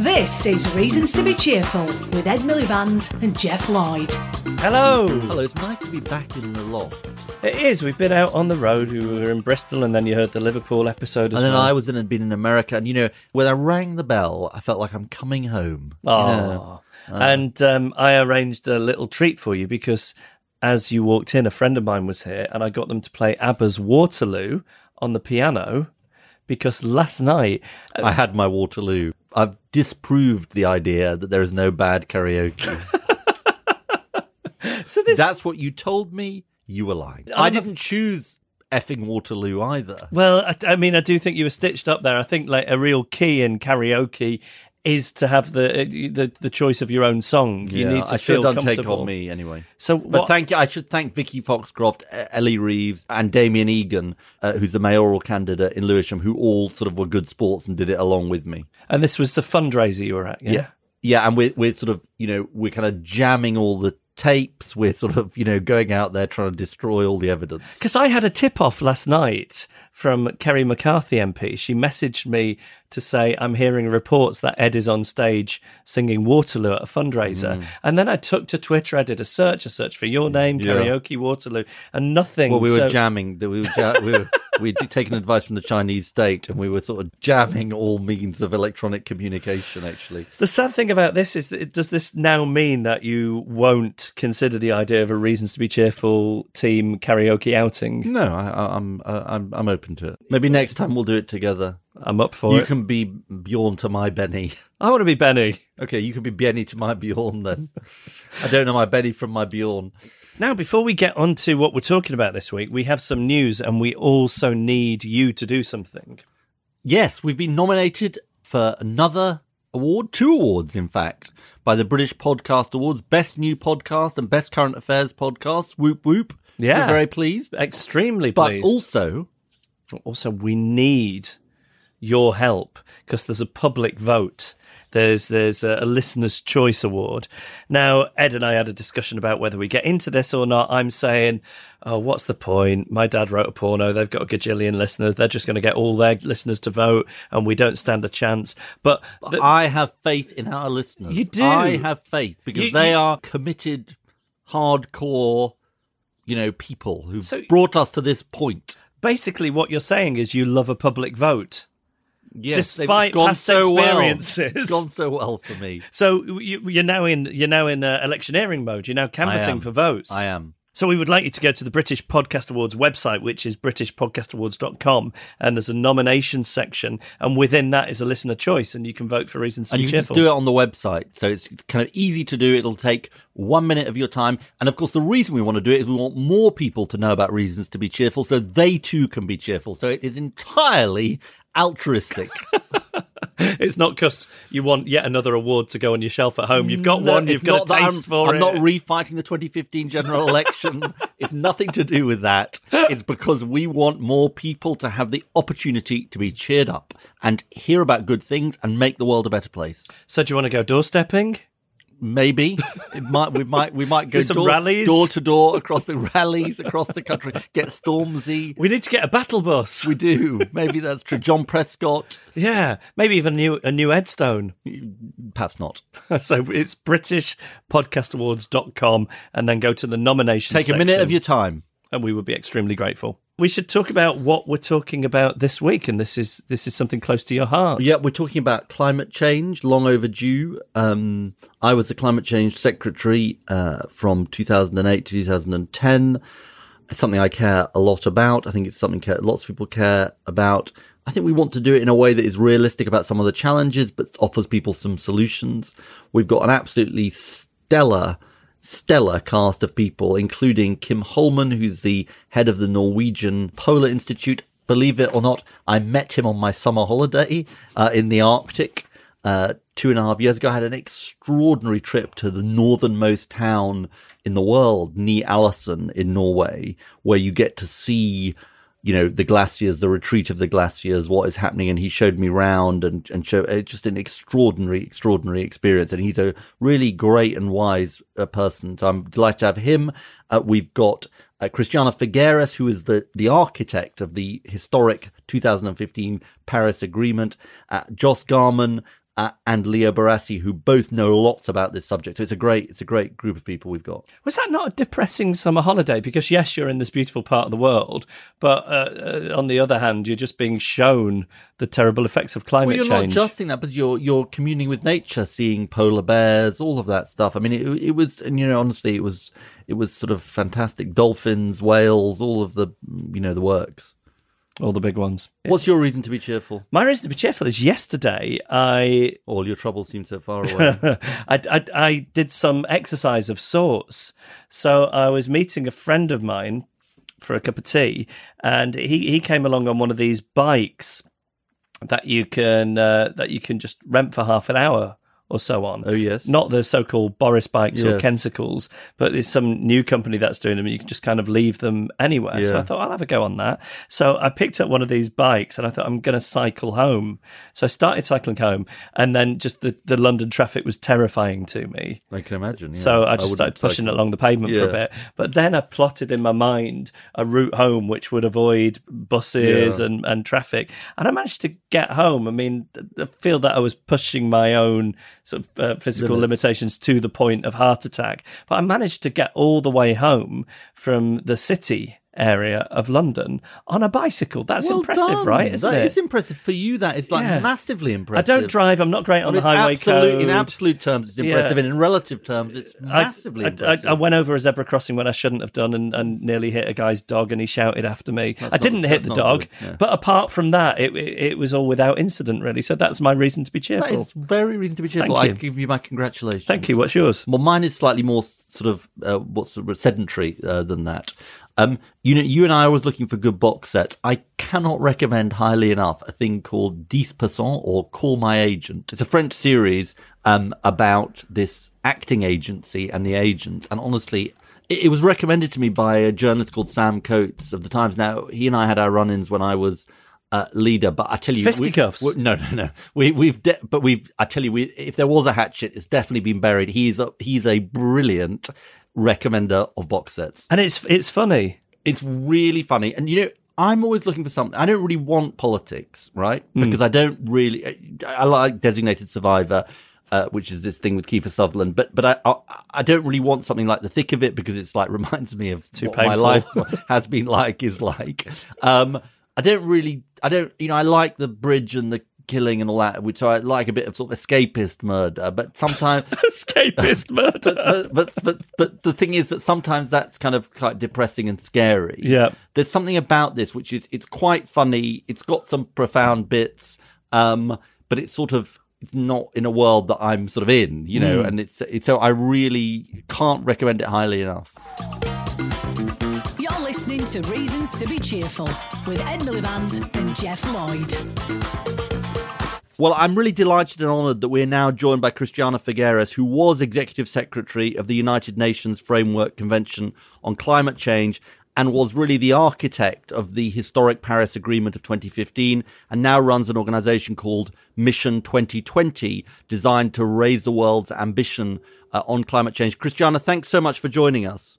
This is Reasons to Be Cheerful with Ed Miliband and Geoff Lloyd. Hello. Hello, it's nice to be back in the loft. It is. We've been out on the road. We were in Bristol, and then you heard the Liverpool episode as And then well. I was in and been in America, and you know, when I rang the bell, I felt like I'm coming home. you Oh. know. and um, I arranged a little treat for you because as you walked in, a friend of mine was here, and I got them to play ABBA's Waterloo on the piano because last night uh, I had my Waterloo. I've disproved the idea that there is no bad karaoke. so this That's what you told me. You were lying. I'm I a- didn't choose effing Waterloo either. Well, I, I mean, I do think you were stitched up there. I think like a real key in karaoke is to have the the, the choice of your own song. You Yeah, need to I feel done comfortable. Take On Me anyway. So, But what, thank you. I should thank Vicky Foxcroft, Ellie Reeves, and Damien Egan, uh, who's the mayoral candidate in Lewisham, who all sort of were good sports and did it along with me. and this was the fundraiser you were at, yeah. Yeah. Yeah, and we're we're sort of you know we're kind of jamming all the tapes. We're sort of you know going out there trying to destroy all the evidence. Because I had a tip off last night from Kerry McCarthy MP. She messaged me to say, I'm hearing reports that Ed is on stage singing Waterloo at a fundraiser. Mm. And then I took to Twitter, I did a search, a search for your name, Yeah. karaoke Waterloo, and nothing. Well, we were So- jamming. We were ja- we were we'd taken advice from the Chinese state, and we were sort of jamming all means of electronic communication. Actually, The sad thing about this is that it- does this now mean that you won't consider the idea of a Reasons to Be Cheerful team karaoke outing? no, I, I, I'm uh, I'm I'm open to it. Maybe next time we'll do it together. I'm up for you it. can be Bjorn to my Benny. I want to be Benny. Okay, you can be Benny to my Bjorn then. I don't know my Benny from my Bjorn. Now, before we get on to what we're talking about this week, we have some news and we also need you to do something. Yes, we've been nominated for another award, two awards, in fact, by the British Podcast Awards Best New Podcast and Best Current Affairs Podcast. Whoop whoop. Yeah. We're very pleased. Extremely pleased. But pleased. also, also, we need your help because there's a public vote. There's there's a, a listener's choice award. Now, Ed and I had a discussion about whether we get into this or not. I'm saying, oh, what's the point? My dad wrote a porno. They've got a gajillion listeners. They're just going to get all their listeners to vote, and we don't stand a chance. But the- I have faith in our listeners. You do. I have faith because You- they you- are committed, hardcore, you know, people who've So- brought us to this point. basically, what you're saying is you love a public vote. Yes, they've Despite gone past so well. experiences. It's gone so well for me. So you, you're now in you're now in uh, electioneering mode. You're now canvassing for votes. I am. So we would like you to go to the British Podcast Awards website, which is britishpodcastawards.com, and there's a nominations section, and within that is a listener choice, and you can vote for reasons to and you can just do it on the website. So it's kind of easy to do. It'll take one minute of your time. And of course, the reason we want to do it is we want more people to know about reasons to be cheerful so they too can be cheerful. So it is entirely altruistic. It's not because you want yet another award to go on your shelf at home. You've got No, one. You've got a taste I'm, for I'm it. not refighting the 2015 general election. it's nothing to do with that. It's because we want more people to have the opportunity to be cheered up and hear about good things and make the world a better place. so do you want to go doorstepping? Maybe it might. We might. We might go door, rallies? door to door across the rallies across the country. Get Stormzy. We need to get a battle bus. We do. Maybe that's true. John Prescott. yeah, maybe even a new a new Edstone. Perhaps not. so it's britishpodcastawards.com and then go to the nomination Take a minute of your time. And we would be extremely grateful. We should talk about what we're talking about this week, and this is this is something close to your heart. Yeah, we're talking about climate change, long overdue. Um, I was the climate change secretary uh, from 2008 to 2010. It's something I care a lot about. I think it's something lots of people care about. I think we want to do it in a way that is realistic about some of the challenges, but offers people some solutions. We've got an absolutely stellar stellar cast of people, including Kim Holmén, who's the head of the Norwegian Polar Institute. Believe it or not, I met him on my summer holiday uh, in the Arctic uh, two and a half years ago. I had an extraordinary trip to the northernmost town in the world, Ny-Ålesund in Norway, where you get to see you know, the glaciers, the retreat of the glaciers, what is happening. And he showed me round and, and showed uh, just an extraordinary, extraordinary experience. And he's a really great and wise uh, person. So I'm delighted to have him. Uh, we've got uh, Christiana Figueres, who is the, the architect of the historic 2015 Paris Agreement. Uh, Joss Garman, uh, and Leo Barasi, who both know lots about this subject. So it's a great, it's a great group of people we've got. Was that not a depressing summer holiday? Because yes, you're in this beautiful part of the world, but uh, uh, on the other hand, you're just being shown the terrible effects of climate well, you're change. not just seeing that, but you're you're communing with nature, seeing polar bears, all of that stuff. I mean, it, it was, and you know, honestly, it was it was sort of fantastic. Dolphins, whales, all of the you know the works. All the big ones. What's your reason to be cheerful? My reason to be cheerful is yesterday I all your troubles seem so far away. I, I, I did some exercise of sorts. So I was meeting a friend of mine for a cup of tea, and he, he came along on one of these bikes that you can uh, that you can just rent for half an hour or so on. Oh yes, not the so-called Boris bikes yes. or Kensicles, but there's some new company that's doing them. And you can just kind of leave them anywhere. Yeah. So I thought I'll have a go on that. So I picked up one of these bikes and I thought I'm going to cycle home. So I started cycling home, and then just the, the London traffic was terrifying to me. I can imagine. Yeah. So I just I started pushing cycle. along the pavement yeah. for a bit. But then I plotted in my mind a route home which would avoid buses and, and traffic, and I managed to get home. I mean, I feel that I was pushing my own sort of uh, physical Limits. limitations to the point of heart attack. But I managed to get all the way home from the city area of London on a bicycle. That's well impressive, done. right? Isn't that it? is impressive for you. That is like yeah. massively impressive. I don't drive. I'm not great on the highway absolute, code. In absolute terms, it's impressive, yeah. and in relative terms, it's massively I, impressive. I, I, went over a zebra crossing when I shouldn't have done, and, and nearly hit a guy's dog, and he shouted after me. That's I didn't not, hit the dog, yeah. but apart from that, it, it, it, was all without incident, really. So that's my reason to be cheerful. That is very reason to be cheerful. I give you my congratulations. Thank you. What's yours? Well, mine is slightly more sort of uh, what's sedentary uh, than that. Um, you know, you and I are always looking for good box sets. I cannot recommend highly enough a thing called Dix Percent or Call My Agent. It's a French series um, about this acting agency and the agents. And honestly, it, it, was recommended to me by a journalist called Sam Coates of the Times. Now, he and I had our run-ins when I was uh, leader. But I tell you, fisticuffs. We, no, no, no. We, we've, de- but we've. I tell you, we, if there was a hatchet, it's definitely been buried. He's a, he's a brilliant recommender of box sets. And it's it's funny. It's really funny. And you know, I'm always looking for something. I don't really want politics, right? Mm. Because I don't really. I like Designated Survivor. Uh, which is this thing with Kiefer Sutherland. But but I, I, I don't really want something like the thick of it because it's like reminds me of Too what painful. my life has been like is like. Um, I don't really I don't you know I like the bridge and the killing and all that, which I like a bit of sort of escapist murder, but sometimes escapist murder. But, but, but but the thing is that sometimes that's kind of quite depressing and scary. Yeah, there's something about this which is it's quite funny. It's got some profound bits, um, but it's sort of it's not in a world that I'm sort of in, you know, mm. and it's it's so I really can't recommend it highly enough You're listening to Reasons to Be Cheerful with Ed Miliband and Geoff Lloyd. Well, I'm really delighted and honoured that we're now joined by Christiana Figueres, who was Executive Secretary of the United Nations Framework Convention on Climate Change and was really the architect of the historic Paris Agreement of 2015 and now runs an organization called Mission 2020 designed to raise the world's ambition uh, on climate change. Christiana, thanks so much for joining us.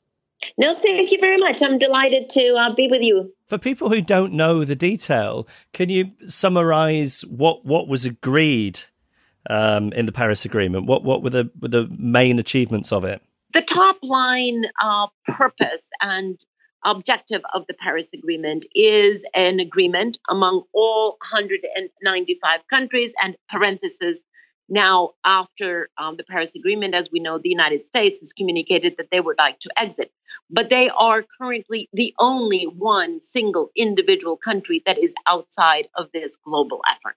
No, thank you very much. I'm delighted to uh, be with you. For people who don't know the detail, can you summarize what, what was agreed um, in the Paris Agreement? What, what were, the, were the main achievements of it? The top line uh, purpose and objective of the Paris Agreement is an agreement among all 195 countries and parentheses now, after um, the Paris Agreement, as we know, the United States has communicated that they would like to exit. But they are currently the only one single individual country that is outside of this global effort.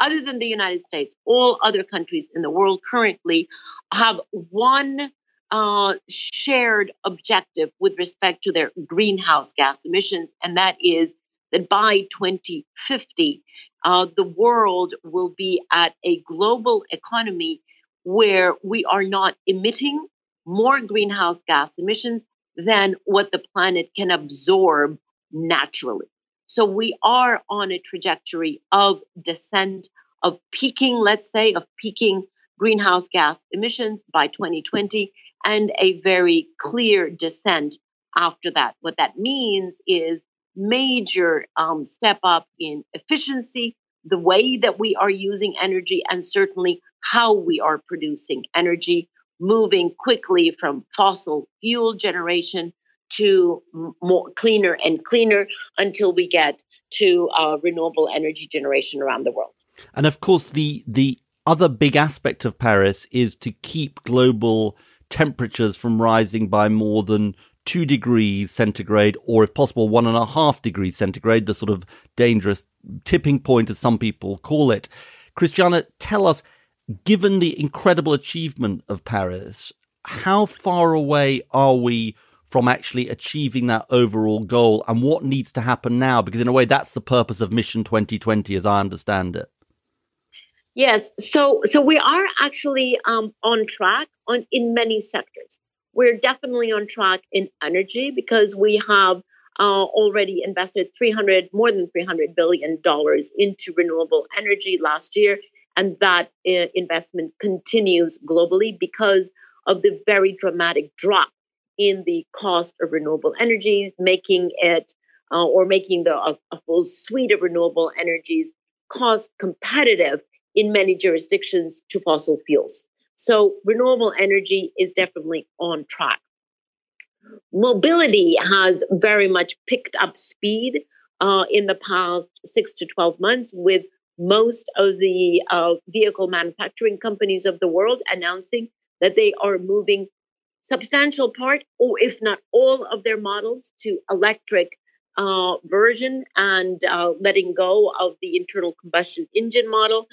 Other than the United States, all other countries in the world currently have one uh, shared objective with respect to their greenhouse gas emissions, and that is that by 2050, uh, the world will be at a global economy where we are not emitting more greenhouse gas emissions than what the planet can absorb naturally. So we are on a trajectory of descent, of peaking, let's say, of peaking greenhouse gas emissions by 2020, and a very clear descent after that. What that means is major um, step up in efficiency, the way that we are using energy, and certainly how we are producing energy, moving quickly from fossil fuel generation to more cleaner and cleaner until we get to uh, renewable energy generation around the world. And of course, the the other big aspect of Paris is to keep global temperatures from rising by more than two degrees centigrade, or if possible, one and a half degrees centigrade, the sort of dangerous tipping point, as some people call it. Christiana, tell us, given the incredible achievement of Paris, how far away are we from actually achieving that overall goal and what needs to happen now? Because in a way, that's the purpose of Mission 2020, as I understand it. Yes, so so we are actually um, on track on in many sectors. We're definitely on track in energy because we have uh, already invested 300 more than 300 billion dollars into renewable energy last year. And that uh, investment continues globally because of the very dramatic drop in the cost of renewable energy making it uh, or making the a, a full suite of renewable energies cost competitive in many jurisdictions to fossil fuels so renewable energy is definitely on track. Mobility has very much picked up speed uh, in the past six to 12 months, with most of the uh, vehicle manufacturing companies of the world announcing that they are moving substantial part, or if not all, of their models to electric uh, version and uh, letting go of the internal combustion engine model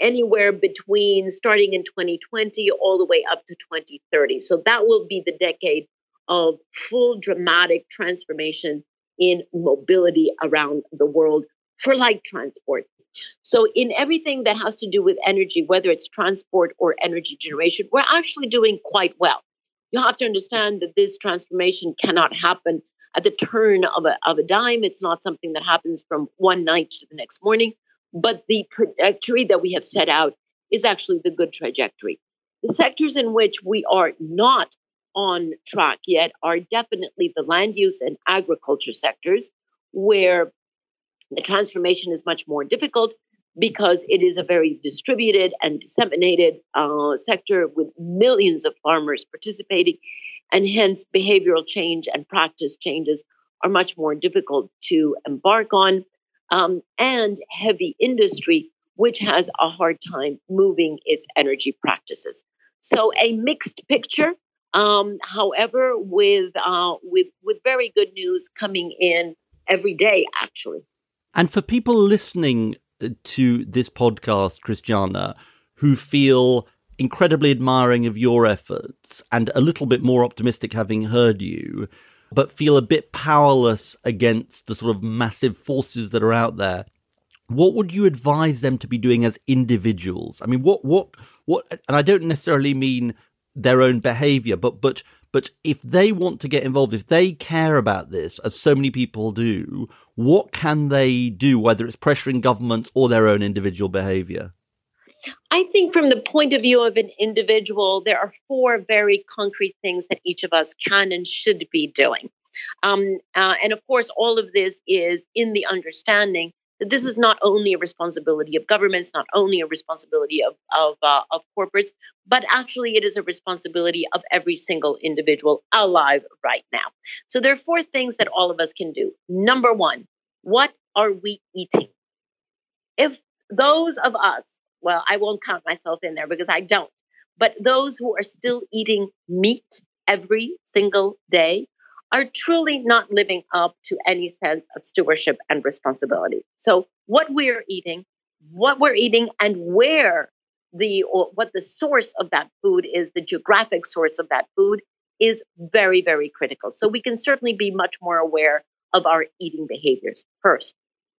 anywhere between starting in 2020 all the way up to 2030. So that will be the decade of full dramatic transformation in mobility around the world for light transport. So, in everything that has to do with energy, whether it's transport or energy generation, we're actually doing quite well. You have to understand that this transformation cannot happen at the turn of a, of a dime. It's not something that happens from one night to the next morning but the trajectory that we have set out is actually the good trajectory. The sectors in which we are not on track yet are definitely the land use and agriculture sectors, where the transformation is much more difficult because it is a very distributed and disseminated uh, sector with millions of farmers participating, and hence behavioral change and practice changes are much more difficult to embark on um, and heavy industry, which has a hard time moving its energy practices. So a mixed picture. Um, however, with uh, with with very good news coming in every day, actually. And for people listening uh, to this podcast, Christiana, who feel incredibly admiring of your efforts and a little bit more optimistic having heard you, but feel a bit powerless against the sort of massive forces that are out there. What would you advise them to be doing as individuals? I mean, what, what, what, and I don't necessarily mean their own behavior, but, but, but if they want to get involved, if they care about this, as so many people do, what can they do, whether it's pressuring governments or their own individual behavior? I think from the point of view of an individual, there are four very concrete things that each of us can and should be doing. Um, uh, and of course, all of this is in the understanding that this is not only a responsibility of governments, not only a responsibility of of, uh, of corporates, but actually it is a responsibility of every single individual alive right now. So there are four things that all of us can do. Number one, what are we eating? If those of us well, I won't count myself in there because I don't. But those who are still eating meat every single day are truly not living up to any sense of stewardship and responsibility. So, what we're eating, what we're eating, and where the or what the source of that food is, the geographic source of that food is very, very critical. So we can certainly be much more aware of our eating behaviors first.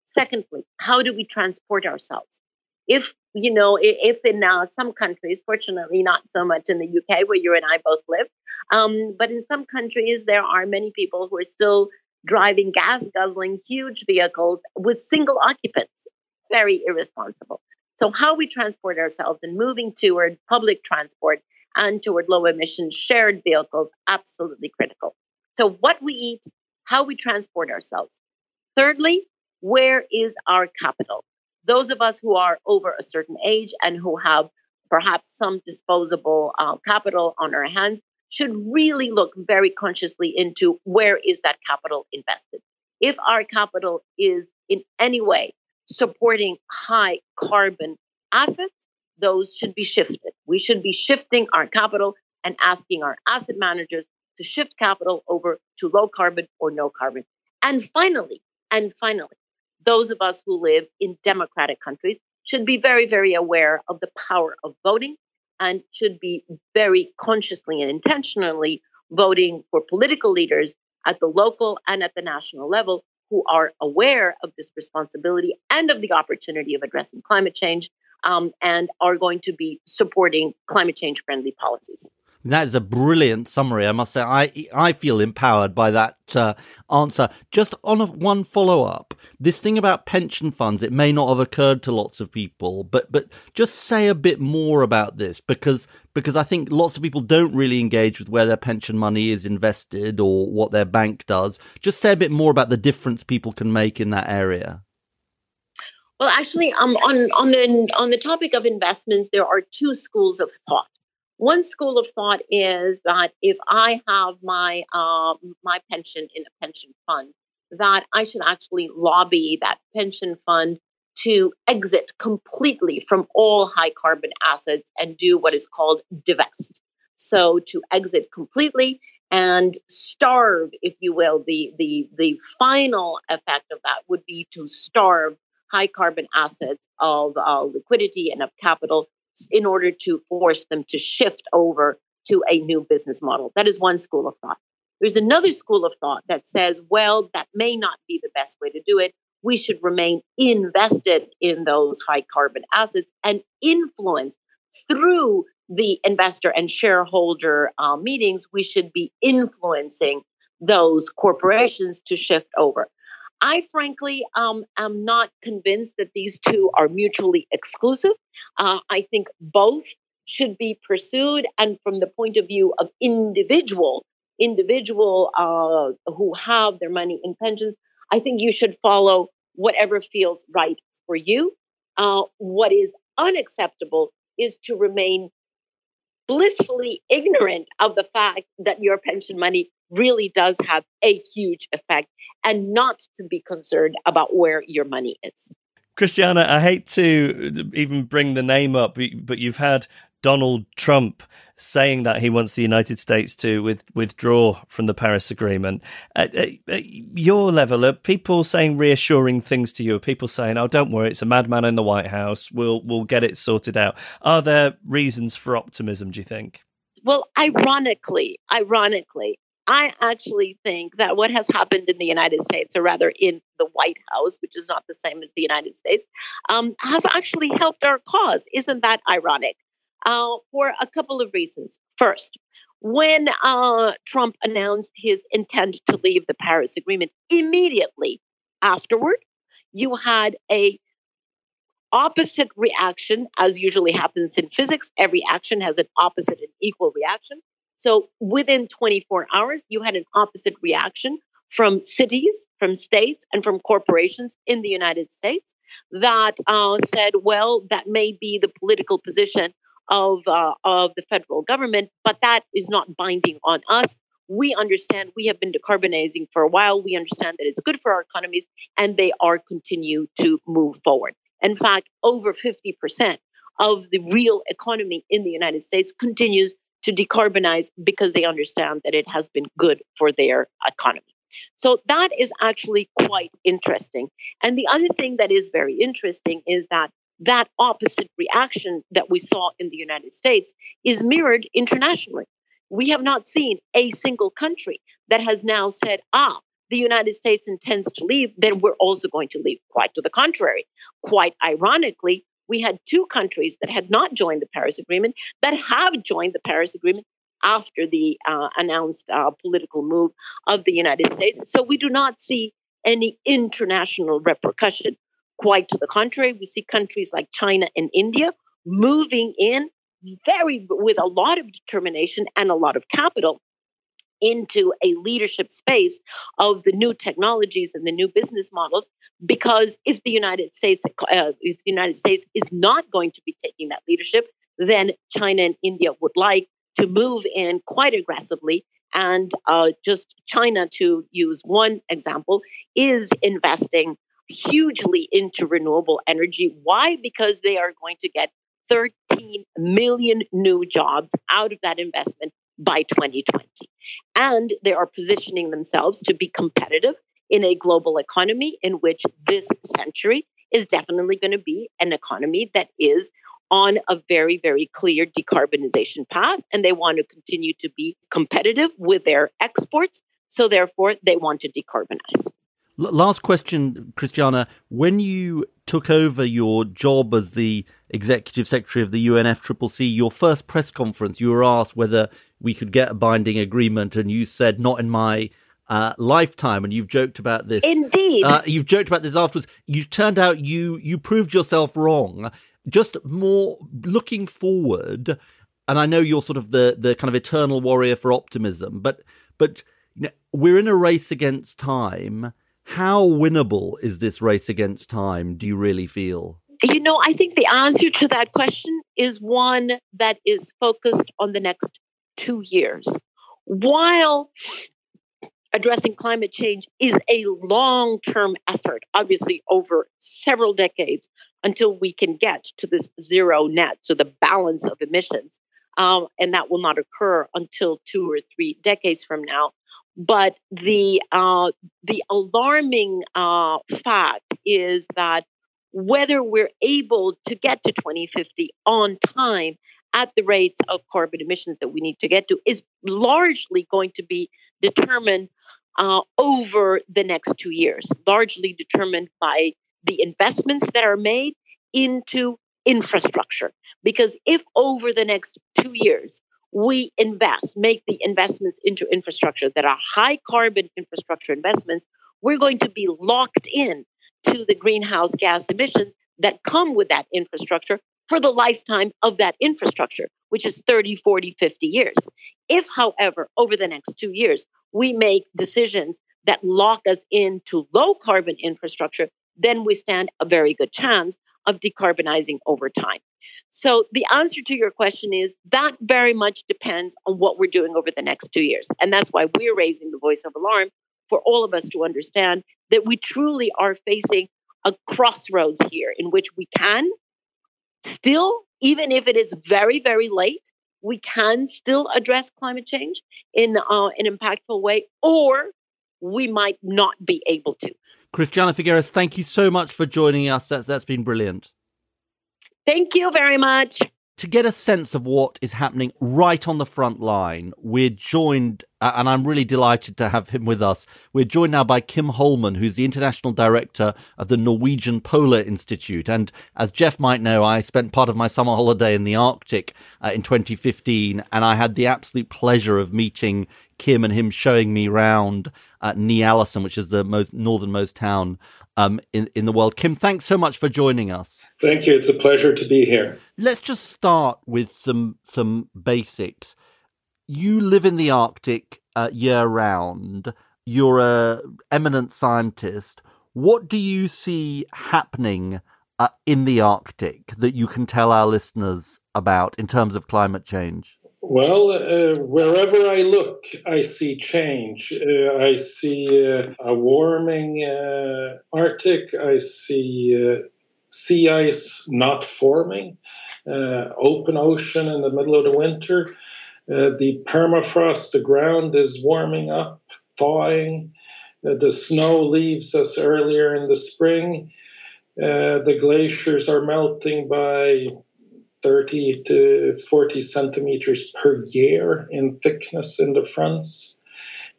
Secondly, how do we transport ourselves? If you know, if in uh, some countries, fortunately not so much in the UK where you and I both live, um, but in some countries there are many people who are still driving gas guzzling huge vehicles with single occupants. Very irresponsible. So, how we transport ourselves and moving toward public transport and toward low emission shared vehicles, absolutely critical. So, what we eat, how we transport ourselves. Thirdly, where is our capital? Those of us who are over a certain age and who have perhaps some disposable uh, capital on our hands should really look very consciously into where is that capital invested. If our capital is in any way supporting high carbon assets, those should be shifted. We should be shifting our capital and asking our asset managers to shift capital over to low carbon or no carbon. And finally, and finally, those of us who live in democratic countries should be very, very aware of the power of voting and should be very consciously and intentionally voting for political leaders at the local and at the national level who are aware of this responsibility and of the opportunity of addressing climate change um, and are going to be supporting climate change friendly policies. That is a brilliant summary. I must say, I I feel empowered by that uh, answer. Just on a, one follow up, this thing about pension funds, it may not have occurred to lots of people, but but just say a bit more about this because because I think lots of people don't really engage with where their pension money is invested or what their bank does. Just say a bit more about the difference people can make in that area. Well, actually, um, on on the on the topic of investments, there are two schools of thought. One school of thought is that if I have my uh, my pension in a pension fund, that I should actually lobby that pension fund to exit completely from all high carbon assets and do what is called divest. So to exit completely and starve, if you will, the the the final effect of that would be to starve high carbon assets of uh, liquidity and of capital in order to force them to shift over to a new business model. That is one school of thought. There's another school of thought that says, well, that may not be the best way to do it. We should remain invested in those high carbon assets and influence through the investor and shareholder uh, meetings. We should be influencing those corporations to shift over. I frankly um, am not convinced that these two are mutually exclusive. Uh, I think both should be pursued, and from the point of view of individual individual uh, who have their money in pensions, I think you should follow whatever feels right for you. Uh, what is unacceptable is to remain blissfully ignorant of the fact that your pension money really does have a huge effect and not to be concerned about where your money is. Christiana, I hate to uh, even bring the name up, but you've had Donald Trump saying that he wants the United States to with, withdraw from the Paris Agreement. At, at, at, your level, are people saying reassuring things to you? Are people saying, "Oh, don't worry, it's a madman in the White House. We'll we'll get it sorted out." Are there reasons for optimism? Do you think? Well, ironically, ironically, I actually think that what has happened in the United States, or rather in the White House, which is not the same as the United States, um, has actually helped our cause. Isn't that ironic? Uh, for a couple of reasons. First, when uh, Trump announced his intent to leave the Paris Agreement, immediately afterward, you had a opposite reaction, as usually happens in physics. Every action has an opposite and equal reaction. So within 24 hours, you had an opposite reaction from cities, from states, and from corporations in the United States that uh, said, well, that may be the political position of, uh, of the federal government, but that is not binding on us. We understand we have been decarbonizing for a while. We understand that it's good for our economies, and they are continue to move forward. In fact, over 50% of the real economy in the United States continues to decarbonize because they understand that it has been good for their economy. So that is actually quite interesting. And the other thing that is very interesting is that that opposite reaction that we saw in the United States is mirrored internationally. We have not seen a single country that has now said, ah, the United States intends to leave, then we're also going to leave. Quite to the contrary. Quite ironically, we had two countries that had not joined the Paris Agreement that have joined the Paris Agreement after the uh, announced uh, political move of the United States. So we do not see any international repercussion. Quite to the contrary, we see countries like China and India moving in very with a lot of determination and a lot of capital into a leadership space of the new technologies and the new business models because if the united states uh, if the united states is not going to be taking that leadership then china and india would like to move in quite aggressively. And uh, just china to use one example is investing hugely into renewable energy. Why? Because they are going to get 13 million new jobs out of that investment by 2020. And they are positioning themselves to be competitive in a global economy in which this century is definitely going to be an economy that is on a very, very clear decarbonization path. And they want to continue to be competitive with their exports. So, therefore, they want to decarbonize. Last question, Christiana. When you took over your job as the executive secretary of the UNFCCC, your first press conference, you were asked whether we could get a binding agreement, and you said, not in my uh, lifetime, and you've joked about this. Indeed, uh, you've joked about this afterwards. You turned out you you proved yourself wrong. Just more looking forward, and I know you're sort of the the kind of eternal warrior for optimism, but but you know, we're in a race against time how winnable is this race against time, do you really feel? You know, I think the answer to that question is one that is focused on the next two years. While addressing climate change is a long term effort, obviously over several decades until we can get to this zero net, so the balance of emissions. Um, and that will not occur until two or three decades from now. But the uh, the alarming uh, fact is that whether we're able to get to 2050 on time at the rates of carbon emissions that we need to get to is largely going to be determined uh, over the next two years, largely determined by the investments that are made into infrastructure. Because if over the next two years we invest, make the investments into infrastructure that are high carbon infrastructure investments, we're going to be locked in to the greenhouse gas emissions that come with that infrastructure for the lifetime of that infrastructure, which is 30, 40, 50 years. If, however, over the next two years, we make decisions that lock us into low carbon infrastructure, then we stand a very good chance of decarbonizing over time. So the answer to your question is that very much depends on what we're doing over the next two years. And that's why we're raising the voice of alarm for all of us to understand that we truly are facing a crossroads here in which we can still, even if it is very, very late, we can still address climate change in uh, an impactful way, or we might not be able to. Christiana Figueres, thank you so much for joining us. That's, that's been brilliant. Thank you very much. To get a sense of what is happening right on the front line, we're joined, and I'm really delighted to have him with us. We're joined now by Kim Holmén, who's the international director of the Norwegian Polar Institute. And as Geoff might know, I spent part of my summer holiday in the Arctic uh, in 2015, and I had the absolute pleasure of meeting Kim and him showing me around uh, Ny-Ålesund, which is the most northernmost town um, in, in the world. Kim, thanks so much for joining us. Thank you. It's a pleasure to be here. Let's just start with some some basics. You live in the Arctic uh, year round. You're a eminent scientist. What do you see happening uh, in the Arctic that you can tell our listeners about in terms of climate change? Well, uh, wherever I look, I see change. Uh, I see uh, a warming uh, Arctic. I see uh, sea ice not forming, uh, open ocean in the middle of the winter. Uh, the permafrost, the ground is warming up, thawing. Uh, the snow leaves us earlier in the spring. Uh, the glaciers are melting by 30 to 40 centimeters per year in thickness in the fronts.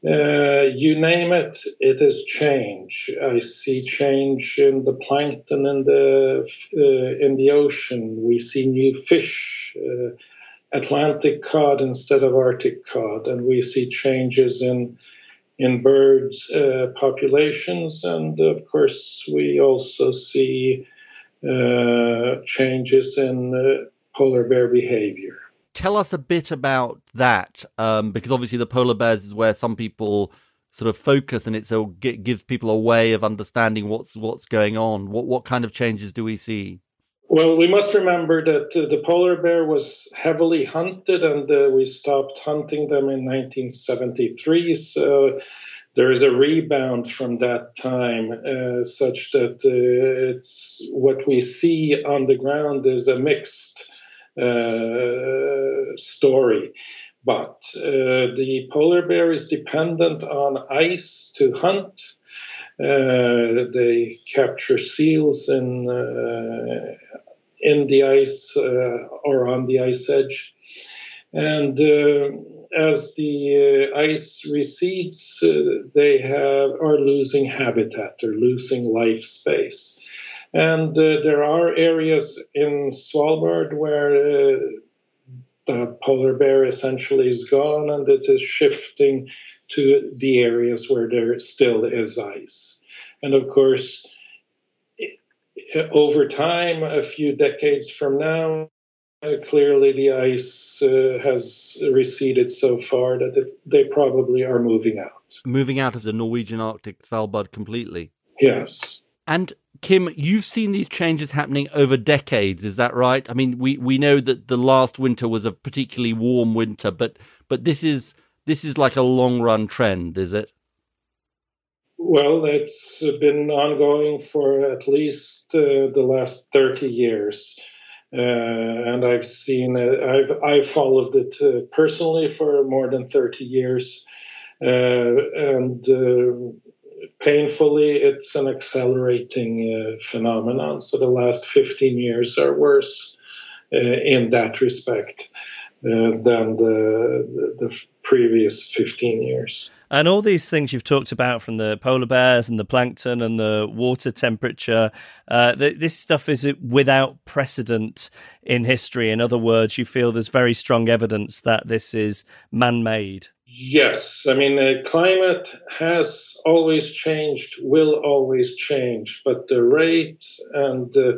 Uh, you name it, it is change. I see change in the plankton in the uh, in the ocean. We see new fish, uh, Atlantic cod instead of Arctic cod, and we see changes in in birds uh, populations, and of course we also see uh, changes in uh, polar bear behavior. Tell us a bit about that, um, because obviously the polar bears is where some people sort of focus, and it so gives people a way of understanding what's what's going on. What what kind of changes do we see? Well, we must remember that uh, the polar bear was heavily hunted, and uh, we stopped hunting them in 1973. So there is a rebound from that time, uh, such that uh, it's what we see on the ground is a mixed story. But uh, the polar bear is dependent on ice to hunt. Uh, they capture seals in in the ice or on the ice edge, and as the uh, ice recedes, uh, they have are losing habitat, they're losing life space. And uh, there are areas in Svalbard where uh, the polar bear essentially is gone and it is shifting to the areas where there still is ice. And of course, over time, a few decades from now, uh, clearly the ice uh, has receded so far that it, they probably are moving out. Moving out of the Norwegian Arctic Svalbard completely? Yes. And Kim, you've seen these changes happening over decades, is that right? I mean, we, we know that the last winter was a particularly warm winter, but but this is this is like a long run trend, is it? Well, it's been ongoing for at least uh, the last thirty years, uh, and I've seen it. I've I've followed it uh, personally for more than thirty years, uh, and uh, painfully, it's an accelerating uh, phenomenon. So the last 15 years are worse uh, in that respect uh, than the, the previous 15 years. And all these things you've talked about from the polar bears and the plankton and the water temperature, uh, th- this stuff is without precedent in history. In other words, you feel there's very strong evidence that this is man made. Yes, I mean, uh, climate has always changed, will always change, but the rate and uh,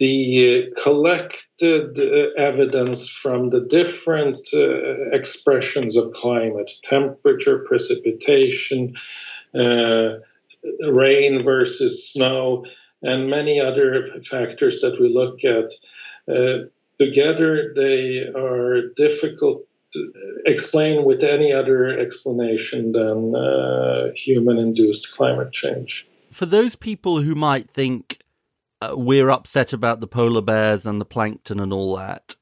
the collected uh, evidence from the different uh, expressions of climate, temperature, precipitation, uh, rain versus snow, and many other factors that we look at, uh, together they are difficult explain with any other explanation than uh, human induced climate change. For those people who might think uh, we're upset about the polar bears and the plankton and all that,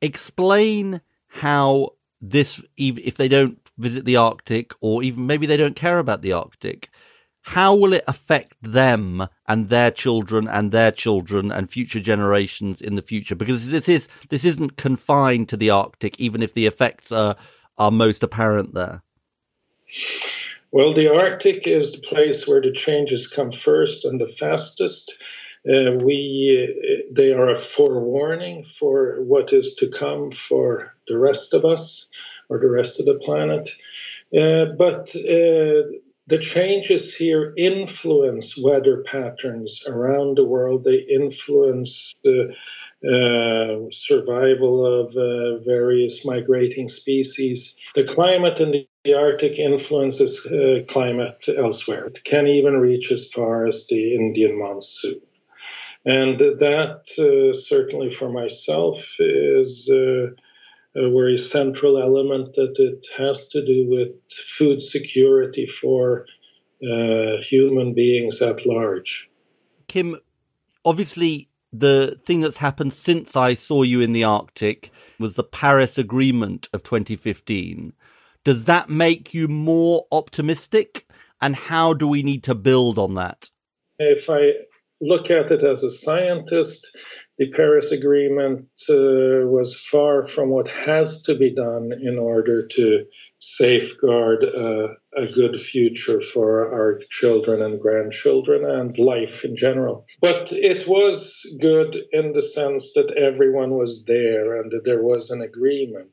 explain how this, if they don't visit the Arctic or even maybe they don't care about the Arctic, how will it affect them and their children and their children and future generations in the future? Because this is this isn't confined to the Arctic, even if the effects are are most apparent there. Well, the Arctic is the place where the changes come first and the fastest. Uh, we uh, they are a forewarning for what is to come for the rest of us or the rest of the planet. Uh, but uh, the changes here influence weather patterns around the world. They influence the uh, survival of uh, various migrating species. The climate in the Arctic influences uh, climate elsewhere. It can even reach as far as the Indian monsoon. And that, uh, certainly for myself, is uh, a very central element that it has to do with food security for uh, human beings at large. Kim, obviously, the thing that's happened since I saw you in the Arctic was the Paris Agreement of 2015. Does that make you more optimistic? And how do we need to build on that? If I look at it as a scientist, the Paris Agreement uh, was far from what has to be done in order to safeguard uh, a good future for our children and grandchildren and life in general. But it was good in the sense that everyone was there and that there was an agreement.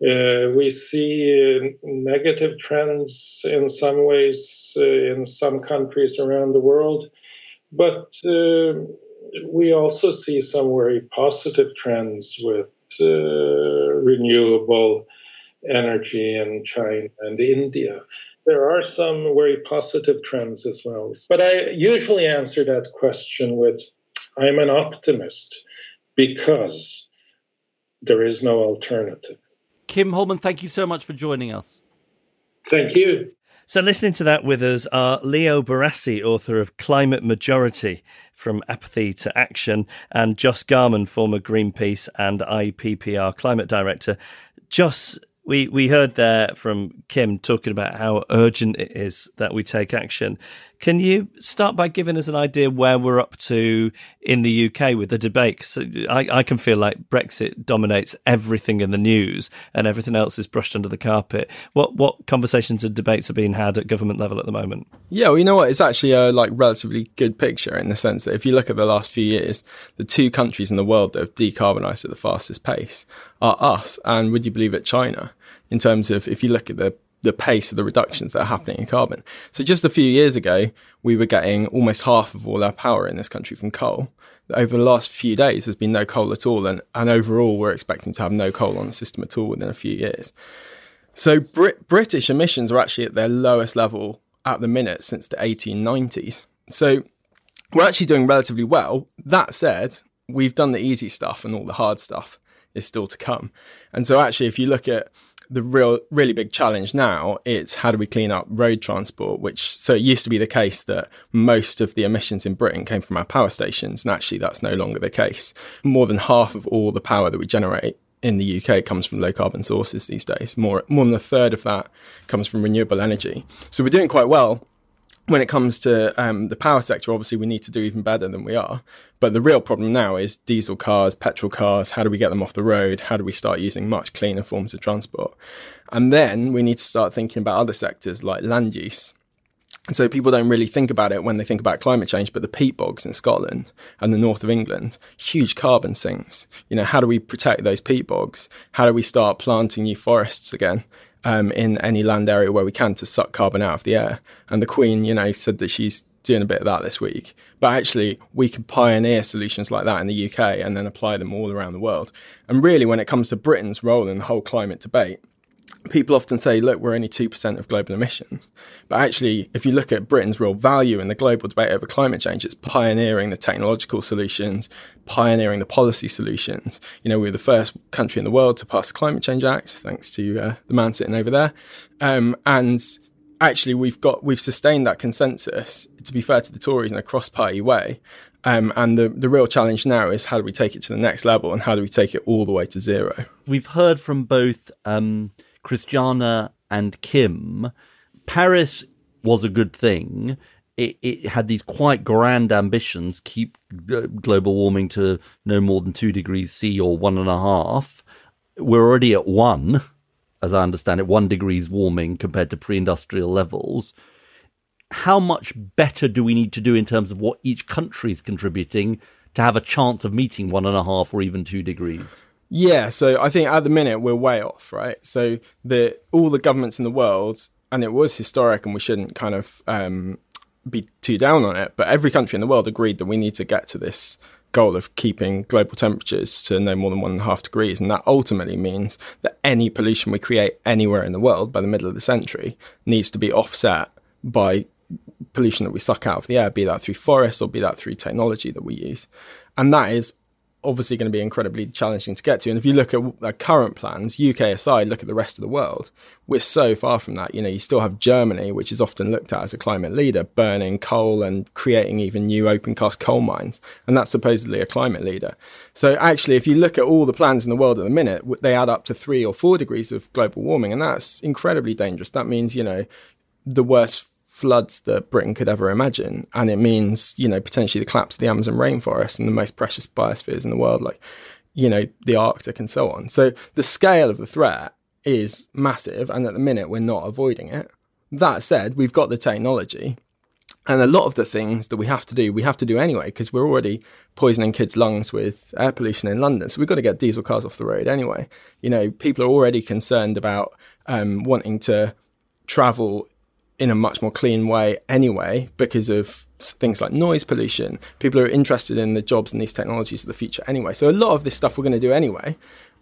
Uh, we see uh, negative trends in some ways uh, in some countries around the world, but uh, we also see some very positive trends with uh, renewable energy in China and India. There are some very positive trends as well. But I usually answer that question with I'm an optimist because there is no alternative. Kim Holmén, thank you so much for joining us. Thank you. So, listening to that with us are Leo Barasi, author of Climate Majority From Apathy to Action, and Joss Garman, former Greenpeace and IPPR climate director. Joss, we, we heard there from Kim talking about how urgent it is that we take action. Can you start by giving us an idea where we're up to in the UK with the debate? So I, I can feel like Brexit dominates everything in the news and everything else is brushed under the carpet. What what conversations and debates are being had at government level at the moment? Yeah, well, you know what? It's actually a like relatively good picture in the sense that if you look at the last few years, the two countries in the world that have decarbonised at the fastest pace are us and would you believe it, China in terms of if you look at the the pace of the reductions that are happening in carbon. So just a few years ago, we were getting almost half of all our power in this country from coal. Over the last few days, there's been no coal at all, and, and overall, we're expecting to have no coal on the system at all within a few years. So Brit- British emissions are actually at their lowest level at the minute since the 1890s. So we're actually doing relatively well. That said, we've done the easy stuff, and all the hard stuff is still to come. And so, actually, if you look at the real, really big challenge now it's how do we clean up road transport? Which so it used to be the case that most of the emissions in Britain came from our power stations, and actually that's no longer the case. More than half of all the power that we generate in the UK comes from low carbon sources these days. More more than a third of that comes from renewable energy. So we're doing quite well when it comes to um, the power sector, obviously we need to do even better than we are. But the real problem now is diesel cars, petrol cars. How do we get them off the road? How do we start using much cleaner forms of transport? And then we need to start thinking about other sectors like land use. And so people don't really think about it when they think about climate change, but the peat bogs in Scotland and the north of England, huge carbon sinks. You know, how do we protect those peat bogs? How do we start planting new forests again? Um, in any land area where we can to suck carbon out of the air. And the Queen, you know, said that she's doing a bit of that this week. But actually, we could pioneer solutions like that in the UK and then apply them all around the world. And really, when it comes to Britain's role in the whole climate debate, people often say, look, we're only 2% of global emissions. But actually, if you look at Britain's real value in the global debate over climate change, it's pioneering the technological solutions, pioneering the policy solutions. You know, we are the first country in the world to pass the Climate Change Act, thanks to uh, the man sitting over there. Um, and actually, we've got, we've sustained that consensus, to be fair to the Tories, in a cross party way. Um, and the, the real challenge now is how do we take it to the next level and how do we take it all the way to zero? We've heard from both um, Christiana and Kim, Paris was a good thing. It, it, had these quite grand ambitions keep uh, global warming to no more than two degrees C or one and a half. We're already at one, as I understand it, one degrees warming compared to pre industrial levels. How much better do we need to do in terms of what each country is contributing to have a chance of meeting one and a half or even two degrees? Yeah, so I think at the minute we're way off, right? So the all the governments in the world, and it was historic, and we shouldn't kind of um, be too down on it. But every country in the world agreed that we need to get to this goal of keeping global temperatures to no more than one and a half degrees, and that ultimately means that any pollution we create anywhere in the world by the middle of the century needs to be offset by pollution that we suck out of the air, be that through forests or be that through technology that we use. And that is obviously going to be incredibly challenging to get to. And if you look at current plans, UK aside, look at the rest of the world, we're so far from that. You know, you still have Germany, which is often looked at as a climate leader, burning coal and creating even new open cast coal mines. And that's supposedly a climate leader. So actually, if you look at all the plans in the world at the minute, they add up to three or four degrees of global warming. And that's incredibly dangerous. That means, you know, the worst floods that Britain could ever imagine. And it means, you know, potentially the collapse of the Amazon rainforest and the most precious biospheres in the world, like, you know, the Arctic and so on. So the scale of the threat is massive. And at the minute, we're not avoiding it. That said, we've got the technology. And a lot of the things that we have to do, we have to do anyway, because we're already poisoning kids' lungs with air pollution in London. So we've got to get diesel cars off the road anyway. You know, people are already concerned about um, wanting to travel in a much more clean way anyway because of things like noise pollution. People are interested in the jobs and these technologies of the future anyway. So a lot of this stuff we're going to do anyway.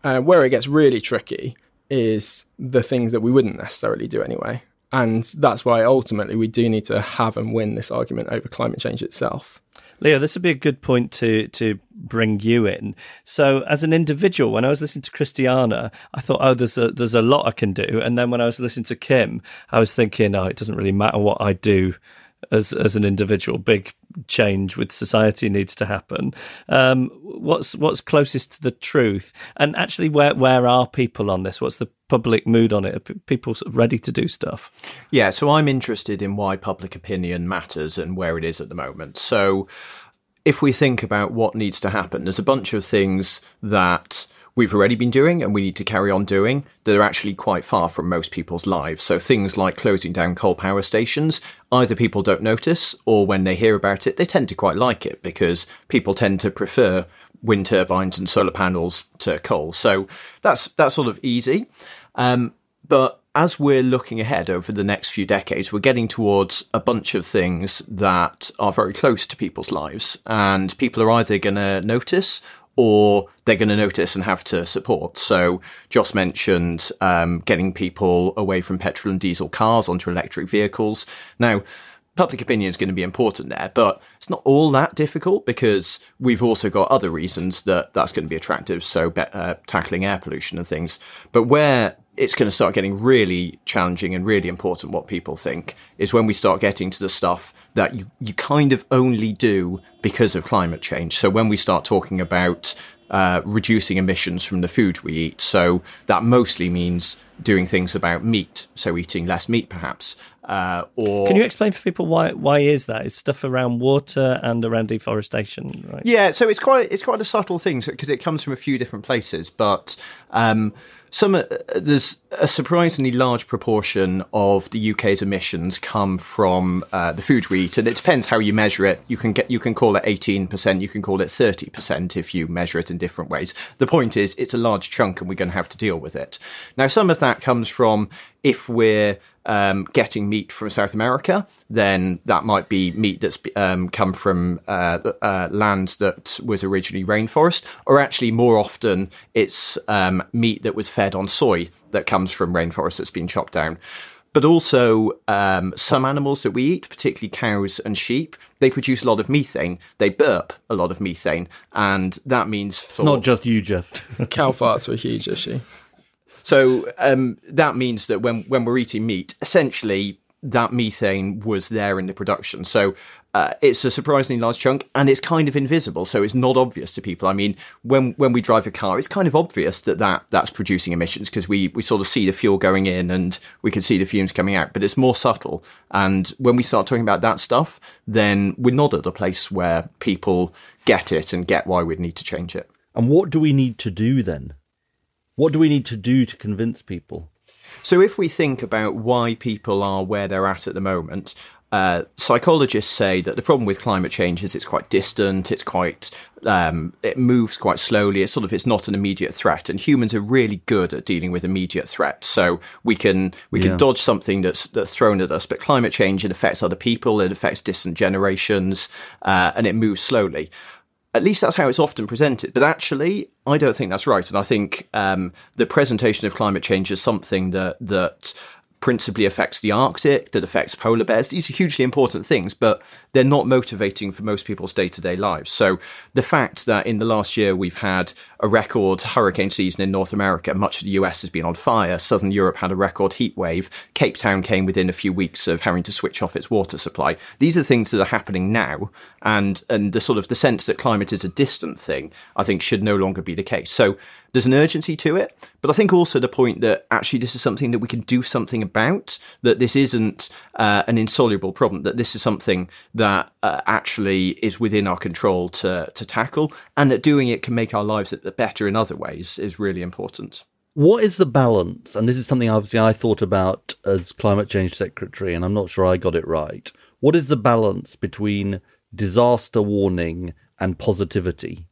Uh, where it gets really tricky is the things that we wouldn't necessarily do anyway. And that's why ultimately we do need to have and win this argument over climate change itself. Leo, this would be a good point to to bring you in. So, as an individual, when I was listening to Christiana, I thought, oh, there's a there's a lot I can do. And then when I was listening to Kim, I was thinking, oh, it doesn't really matter what I do as as an individual. Big change with society needs to happen. Um, what's what's closest to the truth? And actually, where where are people on this? What's the public mood on it? Are people sort of ready to do stuff? Yeah, so I'm interested in why public opinion matters and where it is at the moment. So if we think about what needs to happen, there's a bunch of things that we've already been doing and we need to carry on doing that are actually quite far from most people's lives. So things like closing down coal power stations, either people don't notice or when they hear about it, they tend to quite like it because people tend to prefer wind turbines and solar panels to coal. So that's that's sort of easy. Um, but as we're looking ahead over the next few decades, we're getting towards a bunch of things that are very close to people's lives, and people are either going to notice or they're going to notice and have to support. So, Joss mentioned um, getting people away from petrol and diesel cars onto electric vehicles. Now, public opinion is going to be important there, but it's not all that difficult because we've also got other reasons that that's going to be attractive. So, uh, tackling air pollution and things. But where it's going to start getting really challenging and really important what people think is when we start getting to the stuff that you, you kind of only do because of climate change. So when we start talking about uh, reducing emissions from the food we eat, so that mostly means doing things about meat, so eating less meat perhaps. Uh, or can you explain for people why why is that? Is stuff around water and around deforestation, right? Yeah, so it's quite it's quite a subtle thing because it comes from a few different places, but um, some uh, there's a surprisingly large proportion of the UK's emissions come from uh, the food we eat, and it depends how you measure it. You can get you can call it 18%, you can call it 30% if you measure it in different ways. The point is, it's a large chunk, and we're going to have to deal with it. Now, some of that comes from if we're um, getting meat from South America, then that might be meat that's um, come from uh, uh, lands that was originally rainforest, or actually more often it's um, meat that was fed on soy that comes from rainforest that's been chopped down. But also, um, some animals that we eat, particularly cows and sheep, they produce a lot of methane. They burp a lot of methane, and that means for, not just you, Geoff. Cow farts are a huge issue. So um, that means that when when we're eating meat, essentially that methane was there in the production. So uh, it's a surprisingly large chunk, and it's kind of invisible, so it's not obvious to people. I mean, when when we drive a car, it's kind of obvious that, that that's producing emissions because we we sort of see the fuel going in and we can see the fumes coming out, but it's more subtle. And when we start talking about that stuff, then we're not at a place where people get it and get why we'd need to change it. And what do we need to do then? What do we need to do to convince people? So, if we think about why people are where they're at at the moment, uh, psychologists say that the problem with climate change is it's quite distant, it's quite, um, it moves quite slowly. It's sort of, it's not an immediate threat, and humans are really good at dealing with immediate threats. So we can we yeah. can dodge something that's that's thrown at us, but climate change it affects other people, it affects distant generations, uh, and it moves slowly at least that's how it's often presented. But actually, I don't think that's right. And I think um, the presentation of climate change is something that that principally affects the Arctic, that affects polar bears. These are hugely important things, but they're not motivating for most people's day to day lives. So the fact that in the last year we've had a record hurricane season in North America, much of the US has been on fire, Southern Europe had a record heat wave, Cape Town came within a few weeks of having to switch off its water supply. These are things that are happening now, and and the sort of the sense that climate is a distant thing, I think, should no longer be the case. So there's an urgency to it. But I think also the point that actually this is something that we can do something about, that this isn't uh, an insoluble problem, that this is something that uh, actually is within our control to, to tackle, and that doing it can make our lives better in other ways is really important. What is the balance? And this is something obviously I thought about as climate change secretary, and I'm not sure I got it right. What is the balance between disaster warning and positivity?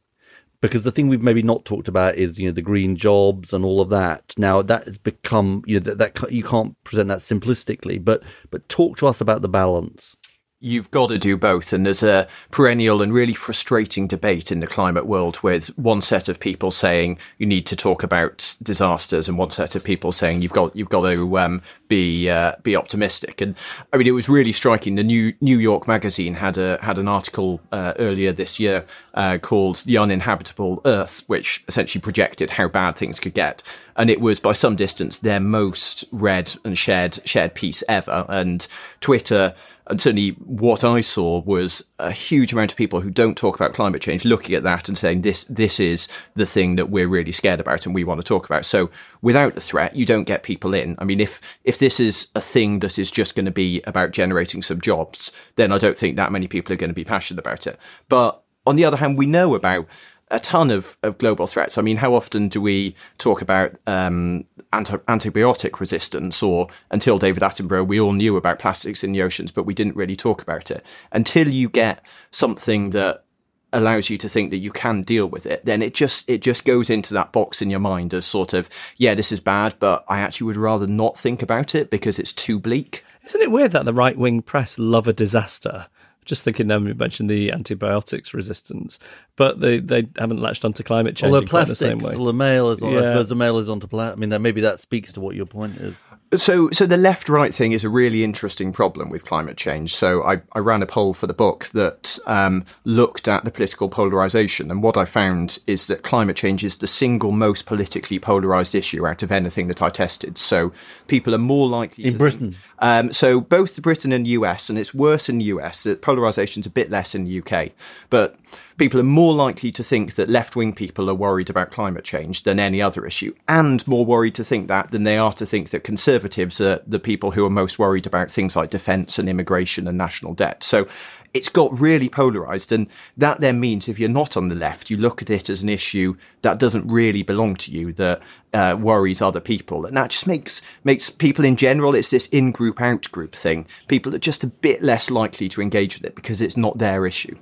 Because the thing we've maybe not talked about is you know the green jobs and all of that. Now that has become you know that, that you can't present that simplistically, but but talk to us about the balance you've got to do both. And there's a perennial and really frustrating debate in the climate world with one set of people saying you need to talk about disasters, and one set of people saying you've got you've got to um, be uh, be optimistic. And I mean, it was really striking. The New New York Magazine had a had an article uh, earlier this year uh, called "The Uninhabitable Earth," which essentially projected how bad things could get. And it was by some distance their most read and shared shared piece ever. And Twitter certainly what I saw was a huge amount of people who don't talk about climate change looking at that and saying this this is the thing that we're really scared about and we want to talk about. So without the threat, you don't get people in. I mean, if if this is a thing that is just going to be about generating some jobs, then I don't think that many people are going to be passionate about it. But on the other hand, we know about a ton of, of global threats. I mean, how often do we talk about um, anti- antibiotic resistance? Or until David Attenborough, we all knew about plastics in the oceans, but we didn't really talk about it. Until you get something that allows you to think that you can deal with it, then it just it just goes into that box in your mind of sort of yeah, this is bad, but I actually would rather not think about it because it's too bleak. Isn't it weird that the right wing press love a disaster? Just thinking now, you mentioned the antibiotics resistance, but they, they haven't latched onto climate change. Well, the plastics, the same way. the mail is on. Yeah. I suppose the mail is onto plastic. I mean, that maybe that speaks to what your point is. So, so the left-right thing is a really interesting problem with climate change. So, I, I ran a poll for the book that um, looked at the political polarization, and what I found is that climate change is the single most politically polarized issue out of anything that I tested. So, people are more likely to. in Britain. Think, um, so, both Britain and US, and it's worse in the US. The polarization's a bit less in the UK, but people are more likely to think that left wing people are worried about climate change than any other issue, and more worried to think that than they are to think that conservatives are the people who are most worried about things like defence and immigration and national debt. So it's got really polarized. And that then means if you're not on the left, you look at it as an issue that doesn't really belong to you, that uh, worries other people. And that just makes, makes people in general, it's this in group, out group thing. People are just a bit less likely to engage with it because it's not their issue.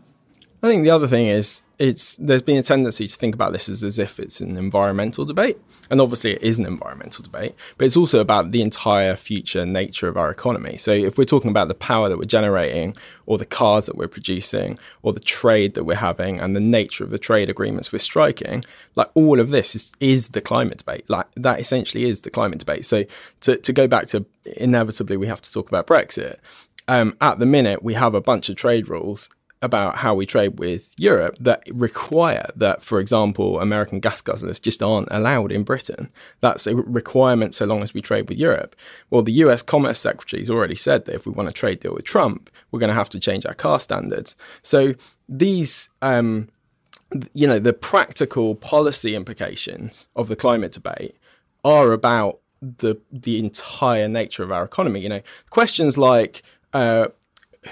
I think the other thing is it's there's been a tendency to think about this as, as if it's an environmental debate, and obviously it is an environmental debate, but it's also about the entire future nature of our economy. So if we're talking about the power that we're generating, or the cars that we're producing, or the trade that we're having, and the nature of the trade agreements we're striking, like all of this is, is the climate debate. Like that essentially is the climate debate. So to to go back to inevitably we have to talk about Brexit. Um, at the minute, we have a bunch of trade rules about how we trade with Europe that require that, for example, American gas guzzlers just aren't allowed in Britain. That's a requirement so long as we trade with Europe. Well, the US Commerce Secretary has already said that if we want a trade deal with Trump, we're going to have to change our car standards. So these, um, you know, the practical policy implications of the climate debate are about the the entire nature of our economy. You know, questions like uh,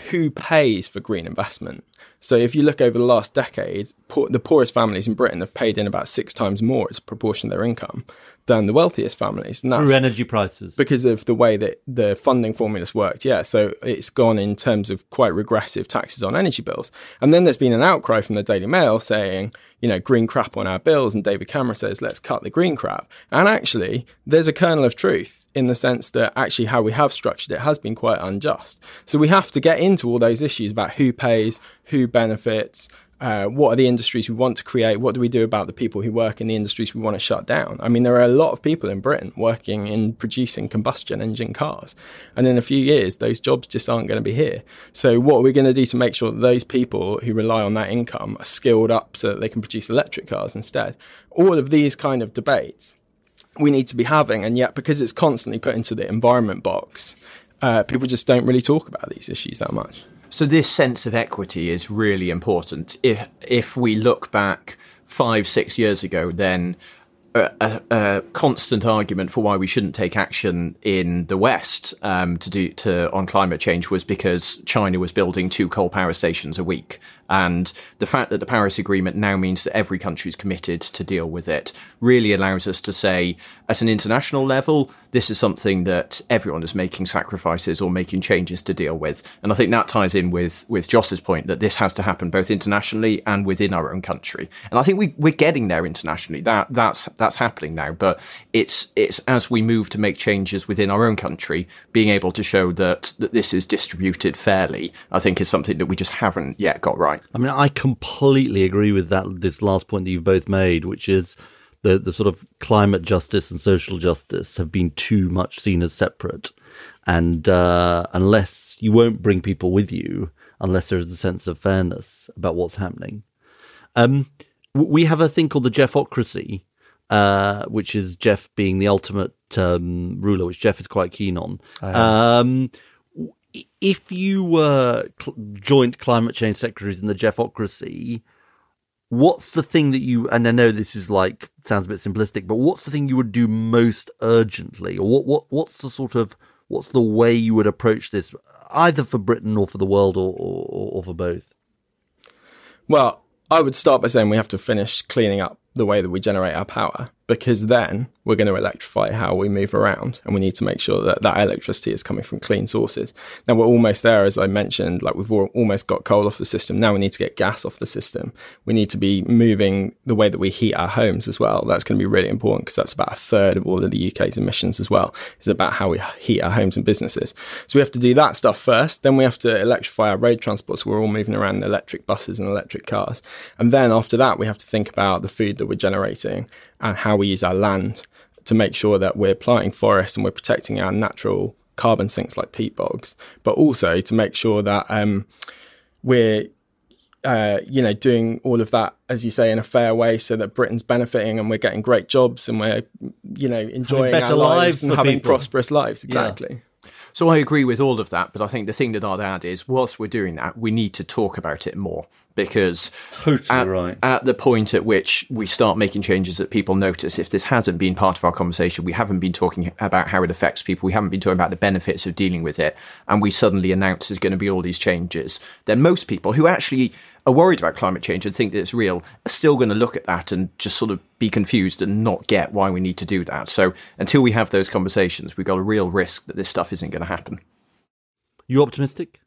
who pays for green investment. So if you look over the last decade, poor, the poorest families in Britain have paid in about six times more as a proportion of their income than the wealthiest families. And that's Through energy prices. Because of the way that the funding formulas worked. Yeah. So it's gone in terms of quite regressive taxes on energy bills. And then there's been an outcry from the Daily Mail saying, you know, green crap on our bills. And David Cameron says, let's cut the green crap. And actually, there's a kernel of truth in the sense that actually how we have structured it has been quite unjust. So we have to get into all those issues about who pays, who benefits, uh, what are the industries we want to create? What do we do about the people who work in the industries we want to shut down? I mean, there are a lot of people in Britain working in producing combustion engine cars. And in a few years, those jobs just aren't going to be here. So, what are we going to do to make sure that those people who rely on that income are skilled up so that they can produce electric cars instead? All of these kind of debates we need to be having. And yet, because it's constantly put into the environment box, uh, people just don't really talk about these issues that much. So this sense of equity is really important. If if we look back five six years ago, then a, a, constant argument for why we shouldn't take action in the West um, to do to on climate change was because China was building two coal power stations a week, and the fact that the Paris Agreement now means that every country is committed to deal with it really allows us to say, at an international level, this is something that everyone is making sacrifices or making changes to deal with. And I think that ties in with with Joss's point that this has to happen both internationally and within our own country. And I think we we're getting there internationally. That that's that's happening now. But it's it's as we move to make changes within our own country, being able to show that that this is distributed fairly, I think is something that we just haven't yet got right. I mean, I completely agree with that. This last point that you've both made, which is the the sort of climate justice and social justice have been too much seen as separate, and uh, unless you won't bring people with you, unless there's a sense of fairness about what's happening. Um, we have a thing called the Geoffocracy, uh, which is Geoff being the ultimate um, ruler, which Geoff is quite keen on. Um, if you were cl- joint climate change secretaries in the Geoffocracy, what's the thing that you and I know this is like sounds a bit simplistic, but what's the thing you would do most urgently, or what what what's the sort of what's the way you would approach this, either for Britain or for the world, or or, or for both? Well, I would start by saying we have to finish cleaning up the way that we generate our power because then we're going to electrify how we move around and we need to make sure that that electricity is coming from clean sources. Now we're almost there, as I mentioned, like we've almost got coal off the system. Now we need to get gas off the system. We need to be moving the way that we heat our homes as well. That's going to be really important because that's about a third of all of the UK's emissions as well, is about how we heat our homes and businesses. So we have to do that stuff first. Then we have to electrify our road transport. So we're all moving around in electric buses and electric cars. And then after that, we have to think about the food that we're generating and how we use our land to make sure that we're planting forests and we're protecting our natural carbon sinks like peat bogs, but also to make sure that um, we're uh, you know doing all of that as you say in a fair way so that Britain's benefiting and we're getting great jobs and we're you know enjoying better our lives, lives and having people. prosperous lives exactly. So I agree with all of that, but I think the thing that I'd add is, whilst we're doing that, we need to talk about it more because Totally at, right. at the point at which we start making changes that people notice, if this hasn't been part of our conversation, we haven't been talking about how it affects people, we haven't been talking about the benefits of dealing with it, and we suddenly announce there's going to be all these changes, then most people who actually are worried about climate change and think that it's real are still going to look at that and just sort of be confused and not get why we need to do that. So until we have those conversations, we've got a real risk that this stuff isn't going to happen. You optimistic?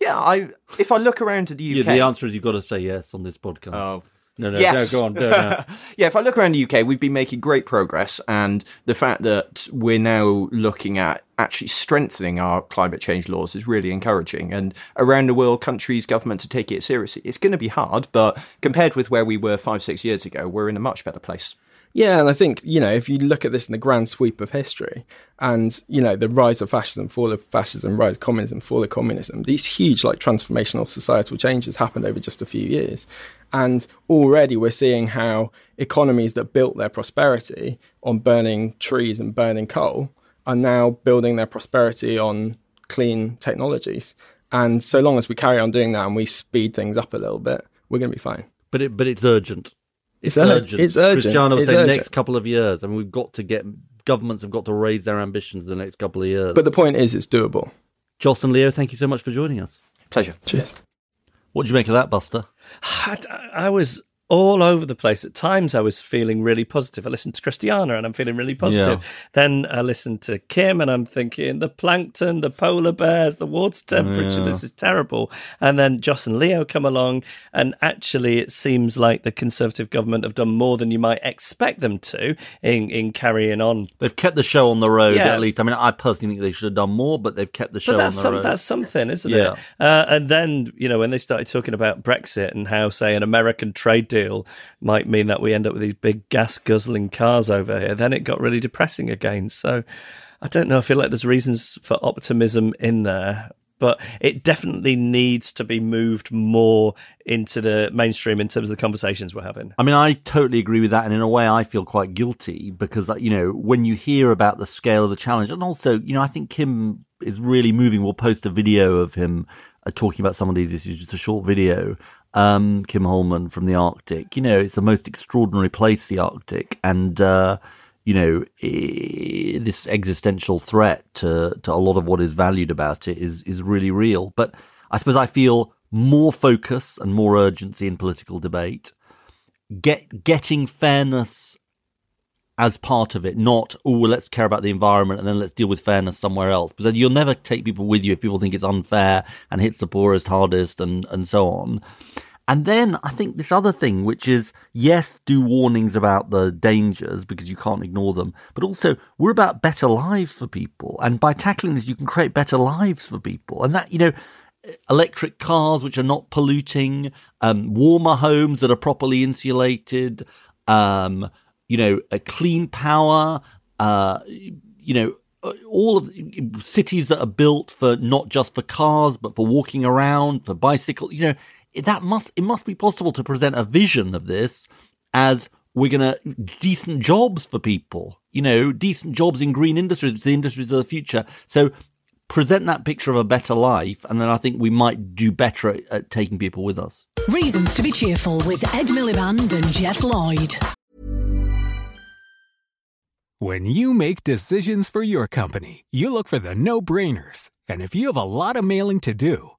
Yeah, I if I look around at the UK, Yeah, the answer is you've got to say yes on this podcast. Oh. No, no, Yes. no, go on, go on. yeah, if I look around the UK, we've been making great progress, and the fact that we're now looking at actually strengthening our climate change laws is really encouraging. And around the world, countries, governments are taking it seriously. It's going to be hard, but compared with where we were five, six years ago, we're in a much better place. Yeah, and I think, you know, if you look at this in the grand sweep of history and, you know, the rise of fascism, fall of fascism, rise of communism, fall of communism, these huge, like, transformational societal changes happened over just a few years. And already we're seeing how economies that built their prosperity on burning trees and burning coal are now building their prosperity on clean technologies. And so long as we carry on doing that and we speed things up a little bit, we're going to be fine. But it, but it's urgent. It's, urgent. It's urgent. Christiana was It's saying urgent. next couple of years. I mean, we've got to get governments have got to raise their ambitions the next couple of years. But the point is, it's doable. Joss and Leo, thank you so much for joining us. Pleasure. Cheers. What do you make of that, Buster? I, I was all over the place. At times, I was feeling really positive. I listened to Christiana and I'm feeling really positive. Yeah. Then I listened to Kim and I'm thinking the plankton, the polar bears, the water temperature, this is terrible. And then Joss and Leo come along, and actually, it seems like the Conservative government have done more than you might expect them to in, in carrying on. They've kept the show on the road Yeah. at least. I mean, I personally think they should have done more, but they've kept the show on the some, road. that's something, isn't Yeah. it? Uh, and then you know when they started talking about Brexit and how, say, an American trade deal might mean that we end up with these big gas guzzling cars over here, then it got really depressing again. So I don't know. I feel like there's reasons for optimism in there. But it definitely needs to be moved more into the mainstream in terms of the conversations we're having. I mean, I totally agree with that, and in a way, I feel quite guilty because you know when you hear about the scale of the challenge, and also, you know, I think Kim is really moving. We'll post a video of him uh, talking about some of these issues, just a short video. Um, Kim Holmén from the Arctic. You know, it's the most extraordinary place, the Arctic, and uh, you know, this existential threat to to a lot of what is valued about it is is really real. But I suppose I feel more focus and more urgency in political debate. Get getting fairness as part of it, not, oh, well, let's care about the environment and then let's deal with fairness somewhere else. Because you'll never take people with you if people think it's unfair and hits the poorest hardest and, and so on. And then I think this other thing, which is yes, do warnings about the dangers because you can't ignore them, but also we're about better lives for people. And by tackling this, you can create better lives for people. And that, you know, electric cars which are not polluting, um, warmer homes that are properly insulated, um, you know, a clean power, uh, you know, all of cities that are built for not just for cars but for walking around, for bicycle You know, that must it must be possible to present a vision of this as we're gonna decent jobs for people. You know, decent jobs in green industries, the industries of the future. So present that picture of a better life, and then I think we might do better at, at taking people with us. Reasons to be cheerful with Ed Miliband and Geoff Lloyd. When you make decisions for your company, you look for the no brainers. And if you have a lot of mailing to do,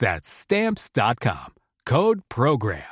That's stamps.com. Code program.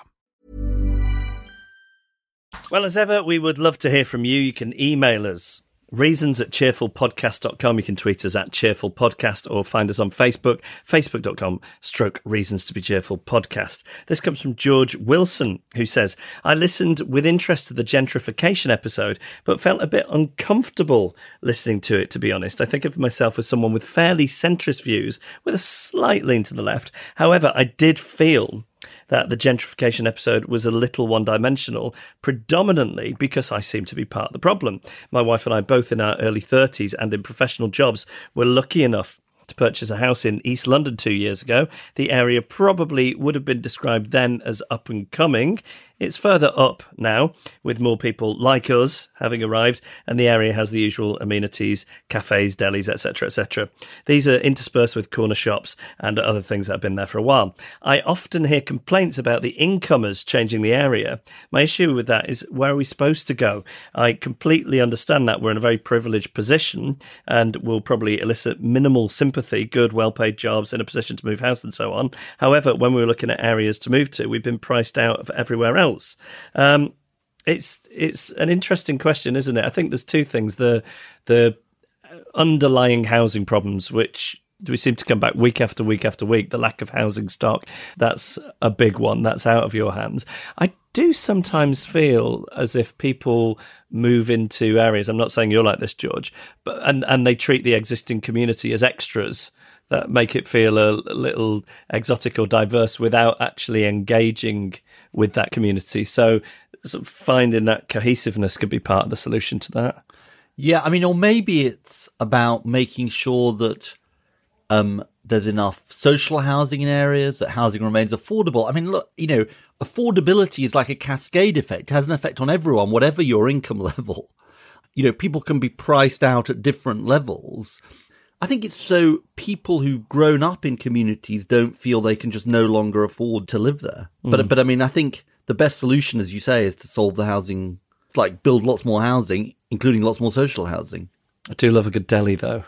Well, as ever, we would love to hear from you. You can email us Reasons at cheerfulpodcast.com. You can tweet us at cheerfulpodcast or find us on Facebook, facebook.com stroke reasons to be cheerful podcast. This comes from George Wilson, who says, I listened with interest to the gentrification episode, but felt a bit uncomfortable listening to it, to be honest. I think of myself as someone with fairly centrist views with a slight lean to the left. However, I did feel that the gentrification episode was a little one dimensional, predominantly because I seem to be part of the problem. My wife and I, both in our early 30s and in professional jobs, were lucky enough to purchase a house in East London two years ago. The area probably would have been described then as up and coming. It's further up now, with more people like us having arrived, and the area has the usual amenities, cafes, delis, etc., etc. These are interspersed with corner shops and other things that have been there for a while. I often hear complaints about the incomers changing the area. My issue with that is where are we supposed to go? I completely understand that we're in a very privileged position and will probably elicit minimal sympathy, good, well paid jobs, in a position to move house and so on. However, when we were looking at areas to move to, we've been priced out of everywhere else else? Um, it's it's an interesting question, isn't it? I think there's two things: the the underlying housing problems, which we seem to come back week after week after week. The lack of housing stock, that's a big one. That's out of your hands. I do sometimes feel as if people move into areas. I'm not saying you're like this, George, but and and they treat the existing community as extras that make it feel a, a little exotic or diverse without actually engaging with that community. So, sort of finding that cohesiveness could be part of the solution to that. Yeah, I mean, or maybe it's about making sure that um, there's enough social housing in areas, that housing remains affordable. I mean, look, you know, affordability is like a cascade effect, it has an effect on everyone, whatever your income level. You know, people can be priced out at different levels. I think it's so people who've grown up in communities don't feel they can just no longer afford to live there. Mm. But but I mean, I think the best solution, as you say, is to solve the housing, like build lots more housing, including lots more social housing. I do love a good deli, though.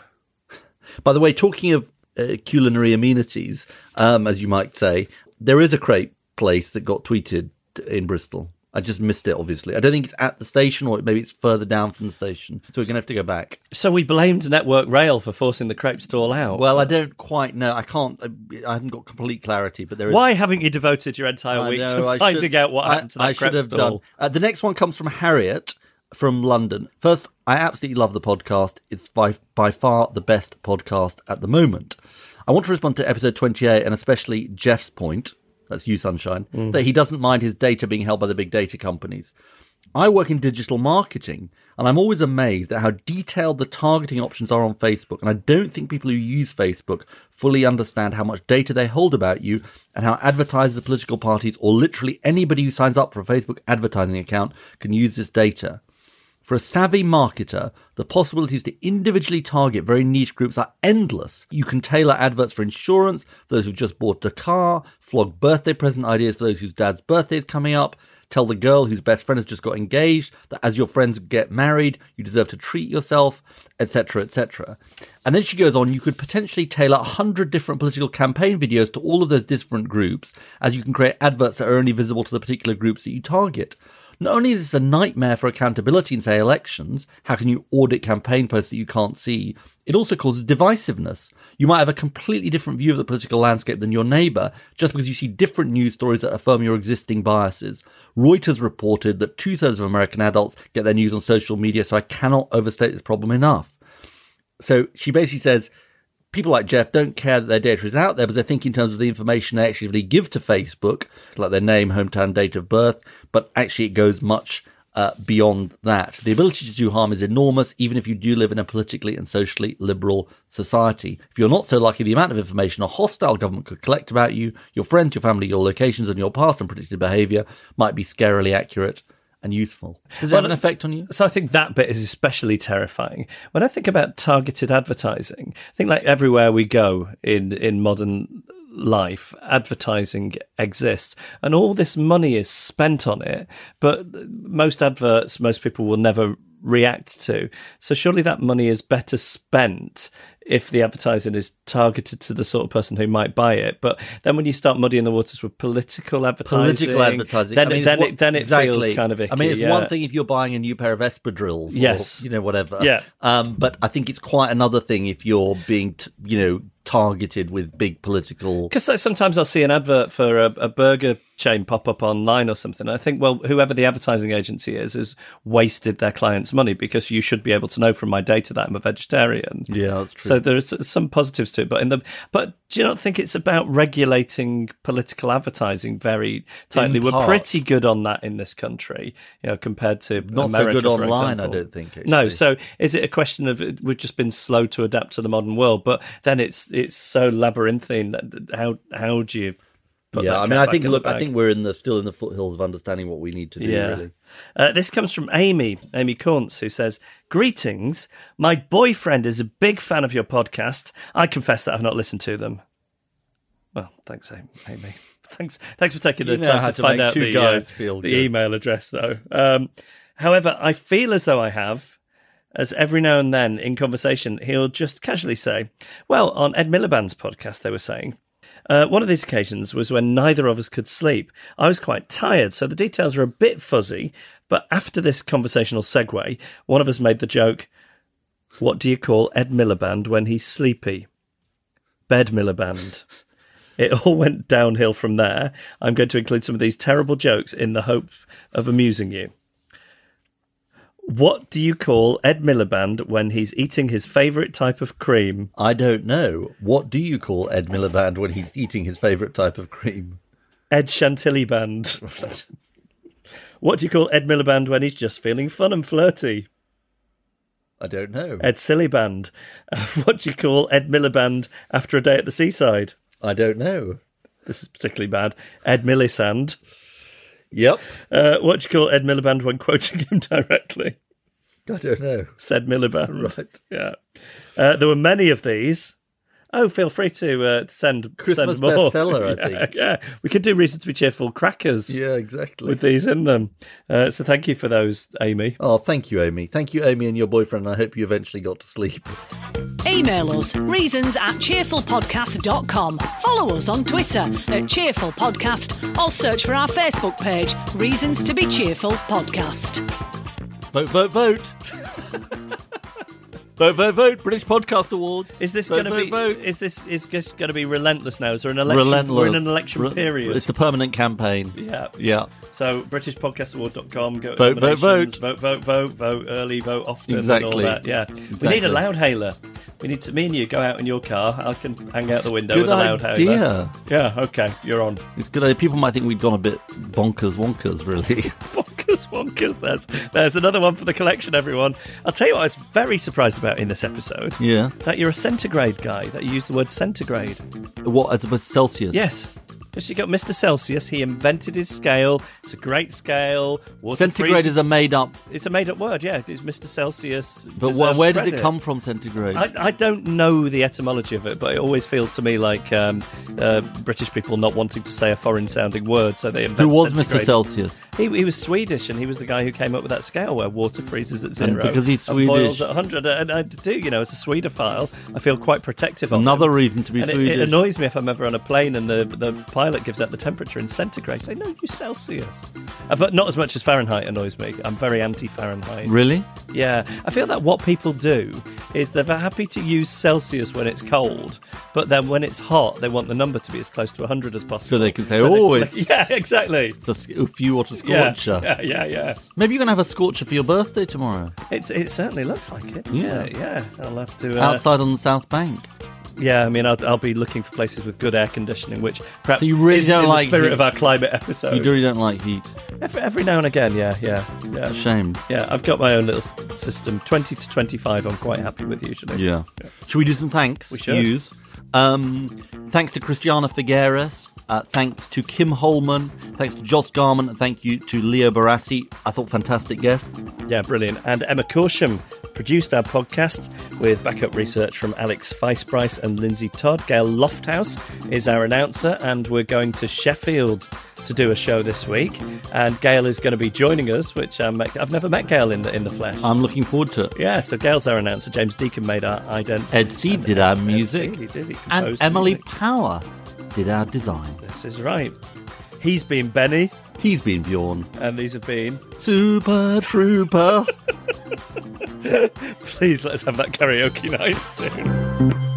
By the way, talking of uh, culinary amenities, um, as you might say, there is a crepe place that got tweeted in Bristol. I just missed it, obviously. I don't think it's at the station or maybe it's further down from the station. So we're going to have to go back. So we blamed Network Rail for forcing the crepe stall out. Well, I don't quite know. I can't, I, I haven't got complete clarity, but there is. Why haven't you devoted your entire I week know, to I finding should- out what I- happened to that I crepe have stall? done. Uh, the next one comes from Harriet from London. First, I absolutely love the podcast. It's by by far the best podcast at the moment. I want to respond to episode 28 and especially Geoff's point, that's you, Sunshine, Mm. that he doesn't mind his data being held by the big data companies. I work in digital marketing and I'm always amazed at how detailed the targeting options are on Facebook. And I don't think people who use Facebook fully understand how much data they hold about you and how advertisers, political parties, or literally anybody who signs up for a Facebook advertising account can use this data. For a savvy marketer, the possibilities to individually target very niche groups are endless. You can tailor adverts for insurance, for those who've just bought a car, flog birthday present ideas for those whose dad's birthday is coming up, tell the girl whose best friend has just got engaged that as your friends get married, you deserve to treat yourself, etc., etc. And then she goes on, you could potentially tailor 100 different political campaign videos to all of those different groups, as you can create adverts that are only visible to the particular groups that you target. Not only is this a nightmare for accountability in, say, elections, how can you audit campaign posts that you can't see? It also causes divisiveness. You might have a completely different view of the political landscape than your neighbour just because you see different news stories that affirm your existing biases. Reuters reported that two thirds of American adults get their news on social media, so I cannot overstate this problem enough. So she basically says people like Geoff don't care that their data is out there, but they think in terms of the information they actually give to Facebook, like their name, hometown, date of birth, but actually it goes much uh, beyond that. The ability to do harm is enormous, even if you do live in a politically and socially liberal society. If you're not so lucky, the amount of information a hostile government could collect about you, your friends, your family, your locations, and your past and predicted behaviour might be scarily accurate and useful. Does it have an effect on you? So I think that bit is especially terrifying. When I think about targeted advertising, I think like everywhere we go in in modern life, advertising exists, and all this money is spent on it. But most adverts, most people will never react to. So surely that money is better spent if the advertising is targeted to the sort of person who might buy it. But then when you start muddying the waters with political advertising, Political advertising. then I mean, it, it's then what- it then it exactly. feels kind of icky. I mean, it's yeah. one thing if you're buying a new pair of espadrilles, or, Yes. you know, whatever. Yeah. Um, but I think it's quite another thing if you're being, t- you know, targeted with big political. Because sometimes I'll see an advert for a, a burger chain pop up online or something. I think, well, whoever the advertising agency is, has wasted their clients' money because you should be able to know from my data that I'm a vegetarian. Yeah, that's true. So there's some positives to it, but in the but do you not think it's about regulating political advertising very tightly? In We're part. pretty good on that in this country, you know, compared to Not so good online, I don't think, No, so is it a question of we've just been slow to adapt to the modern world? But then it's it's so labyrinthine. That, how how do you? Put yeah, that I mean, I think look, I think we're in the still in the foothills of understanding what we need to do. Yeah. Really. Uh, this comes from Amy, Amy Kuntz, who says, Greetings. My boyfriend is a big fan of your podcast. I confess that I've not listened to them. Well, thanks, Amy. Thanks, thanks for taking the You time to, to find out the, uh, the email address, though. Um, however, I feel as though I have, as every now and then in conversation, he'll just casually say, Well, on Ed Miliband's podcast, they were saying, uh, one of these occasions was when neither of us could sleep. I was quite tired, so the details are a bit fuzzy. But after this conversational segue, one of us made the joke, What do you call Ed Miliband when he's sleepy? Bed Miliband. It all went downhill from there. I'm going to include some of these terrible jokes in the hope of amusing you. What do you call Ed Miliband when he's eating his favourite type of cream? I don't know. What do you call Ed Miliband when he's eating his favourite type of cream? Ed Chantilly Band. what do you call Ed Miliband when he's just feeling fun and flirty? I don't know. Ed Silly Band. Uh, what do you call Ed Miliband after a day at the seaside? I don't know. This is particularly bad. Ed Millisand. Yep. Uh, what do you call Ed Miliband when quoting him directly? I don't know. Said Miliband. Right. Yeah. Uh, there were many of these. Oh, feel free to uh, send Christmas send more. bestseller, I Yeah, think. Yeah, we could do reason to be cheerful crackers Yeah, exactly. with these in them. Uh, so thank you for those, Amy. Oh, thank you, Amy. Thank you, Amy, and your boyfriend. I hope you eventually got to sleep. Email us reasons at cheerfulpodcast.com. Follow us on Twitter at Cheerful Podcast or search for our Facebook page, Reasons to Be Cheerful Podcast. Vote, vote, vote. vote, vote, vote. British Podcast Awards. Is this going to be? vote. Is this is this going to be relentless now? Is there an election? Relentless. We're in an election Re- period. It's a permanent campaign. yeah. Yeah. So BritishPodcastAward.com. Go Vote, vote, vote. vote, vote, vote, vote early, vote often, Exactly. and all that. Yeah, we need a loud hailer. We need to. Me and you go out in your car. I can hang out the window Good with a loud idea. Yeah. Okay. You're on. It's good. idea. People might think we've gone a bit bonkers, wonkers, really. Bonkers, wonkers. There's there's another one for the collection, everyone. I'll tell you what I was very surprised about in this episode. yeah. That you're a centigrade guy. That you use the word centigrade. What, as opposed to Celsius? Yes. Because you got Mr. Celsius. He invented his scale. It's a great scale. Water Centigrade freezes- is a made up. It's a made-up word. Yeah, it's Mr. Celsius. But wh- where does it come from, centigrade? I, I don't know the etymology of it, but it always feels to me like um, uh, British people not wanting to say a foreign-sounding word, so they. Who was Mr. Celsius? He, he was Swedish, and he was the guy who came up with that scale where water freezes at And zero because he's and boils at 100. And I do, you know, as a Swedophile, I feel quite protective of Another him. reason to be and it, Swedish. it annoys me if I'm ever on a plane and the, the pilot gives out the temperature in centigrade. I say, no, you Celsius. Uh, but not as much as Fahrenheit annoys me. I'm very anti Fahrenheit. Really? Yeah, I feel that what people do is they're happy to use Celsius when it's cold, but then when it's hot, they want the number to be as close to 100 as possible. So they can say, they "Oh, it's- yeah, exactly. It's a, s- if you want a Yeah, scorcher. yeah, yeah, yeah. Maybe you're going to have a scorcher for your birthday tomorrow. It's, it certainly looks like it. Yeah. it? yeah. I'll have to. Uh, Outside on the South Bank. Yeah, I mean, I'll, I'll be looking for places with good air conditioning, which perhaps So you really isn't don't in like the spirit heat? of our climate episode. You really don't like heat. Every, every now and again, yeah, yeah, yeah. Shame. Yeah, I've got my own little s- system. 20 to 25, I'm quite happy with usually. Yeah. Should we do some thanks? We should. Use. Um, thanks to Christiana Figueres. Uh, thanks to Kim Holmén. Thanks to Joss Garman. Thank you to Leo Barasi. I thought fantastic guest. Yeah, brilliant. And Emma Corsham produced our podcast with backup research from Alex Feisprice and Lindsay Todd. Gail Lofthouse is our announcer, and we're going to Sheffield to do a show this week. And Gail is going to be joining us, which um, I've never met Gail in the in the flesh. I'm looking forward to it. yeah, so Gail's our announcer. James Deacon made our identity. Ed Seed did our music. Seed, did. And Emily music. Power did our design. This is right. He's been Benny, He's been Bjorn. and these have been. Super Trooper. Please let us have that karaoke night soon.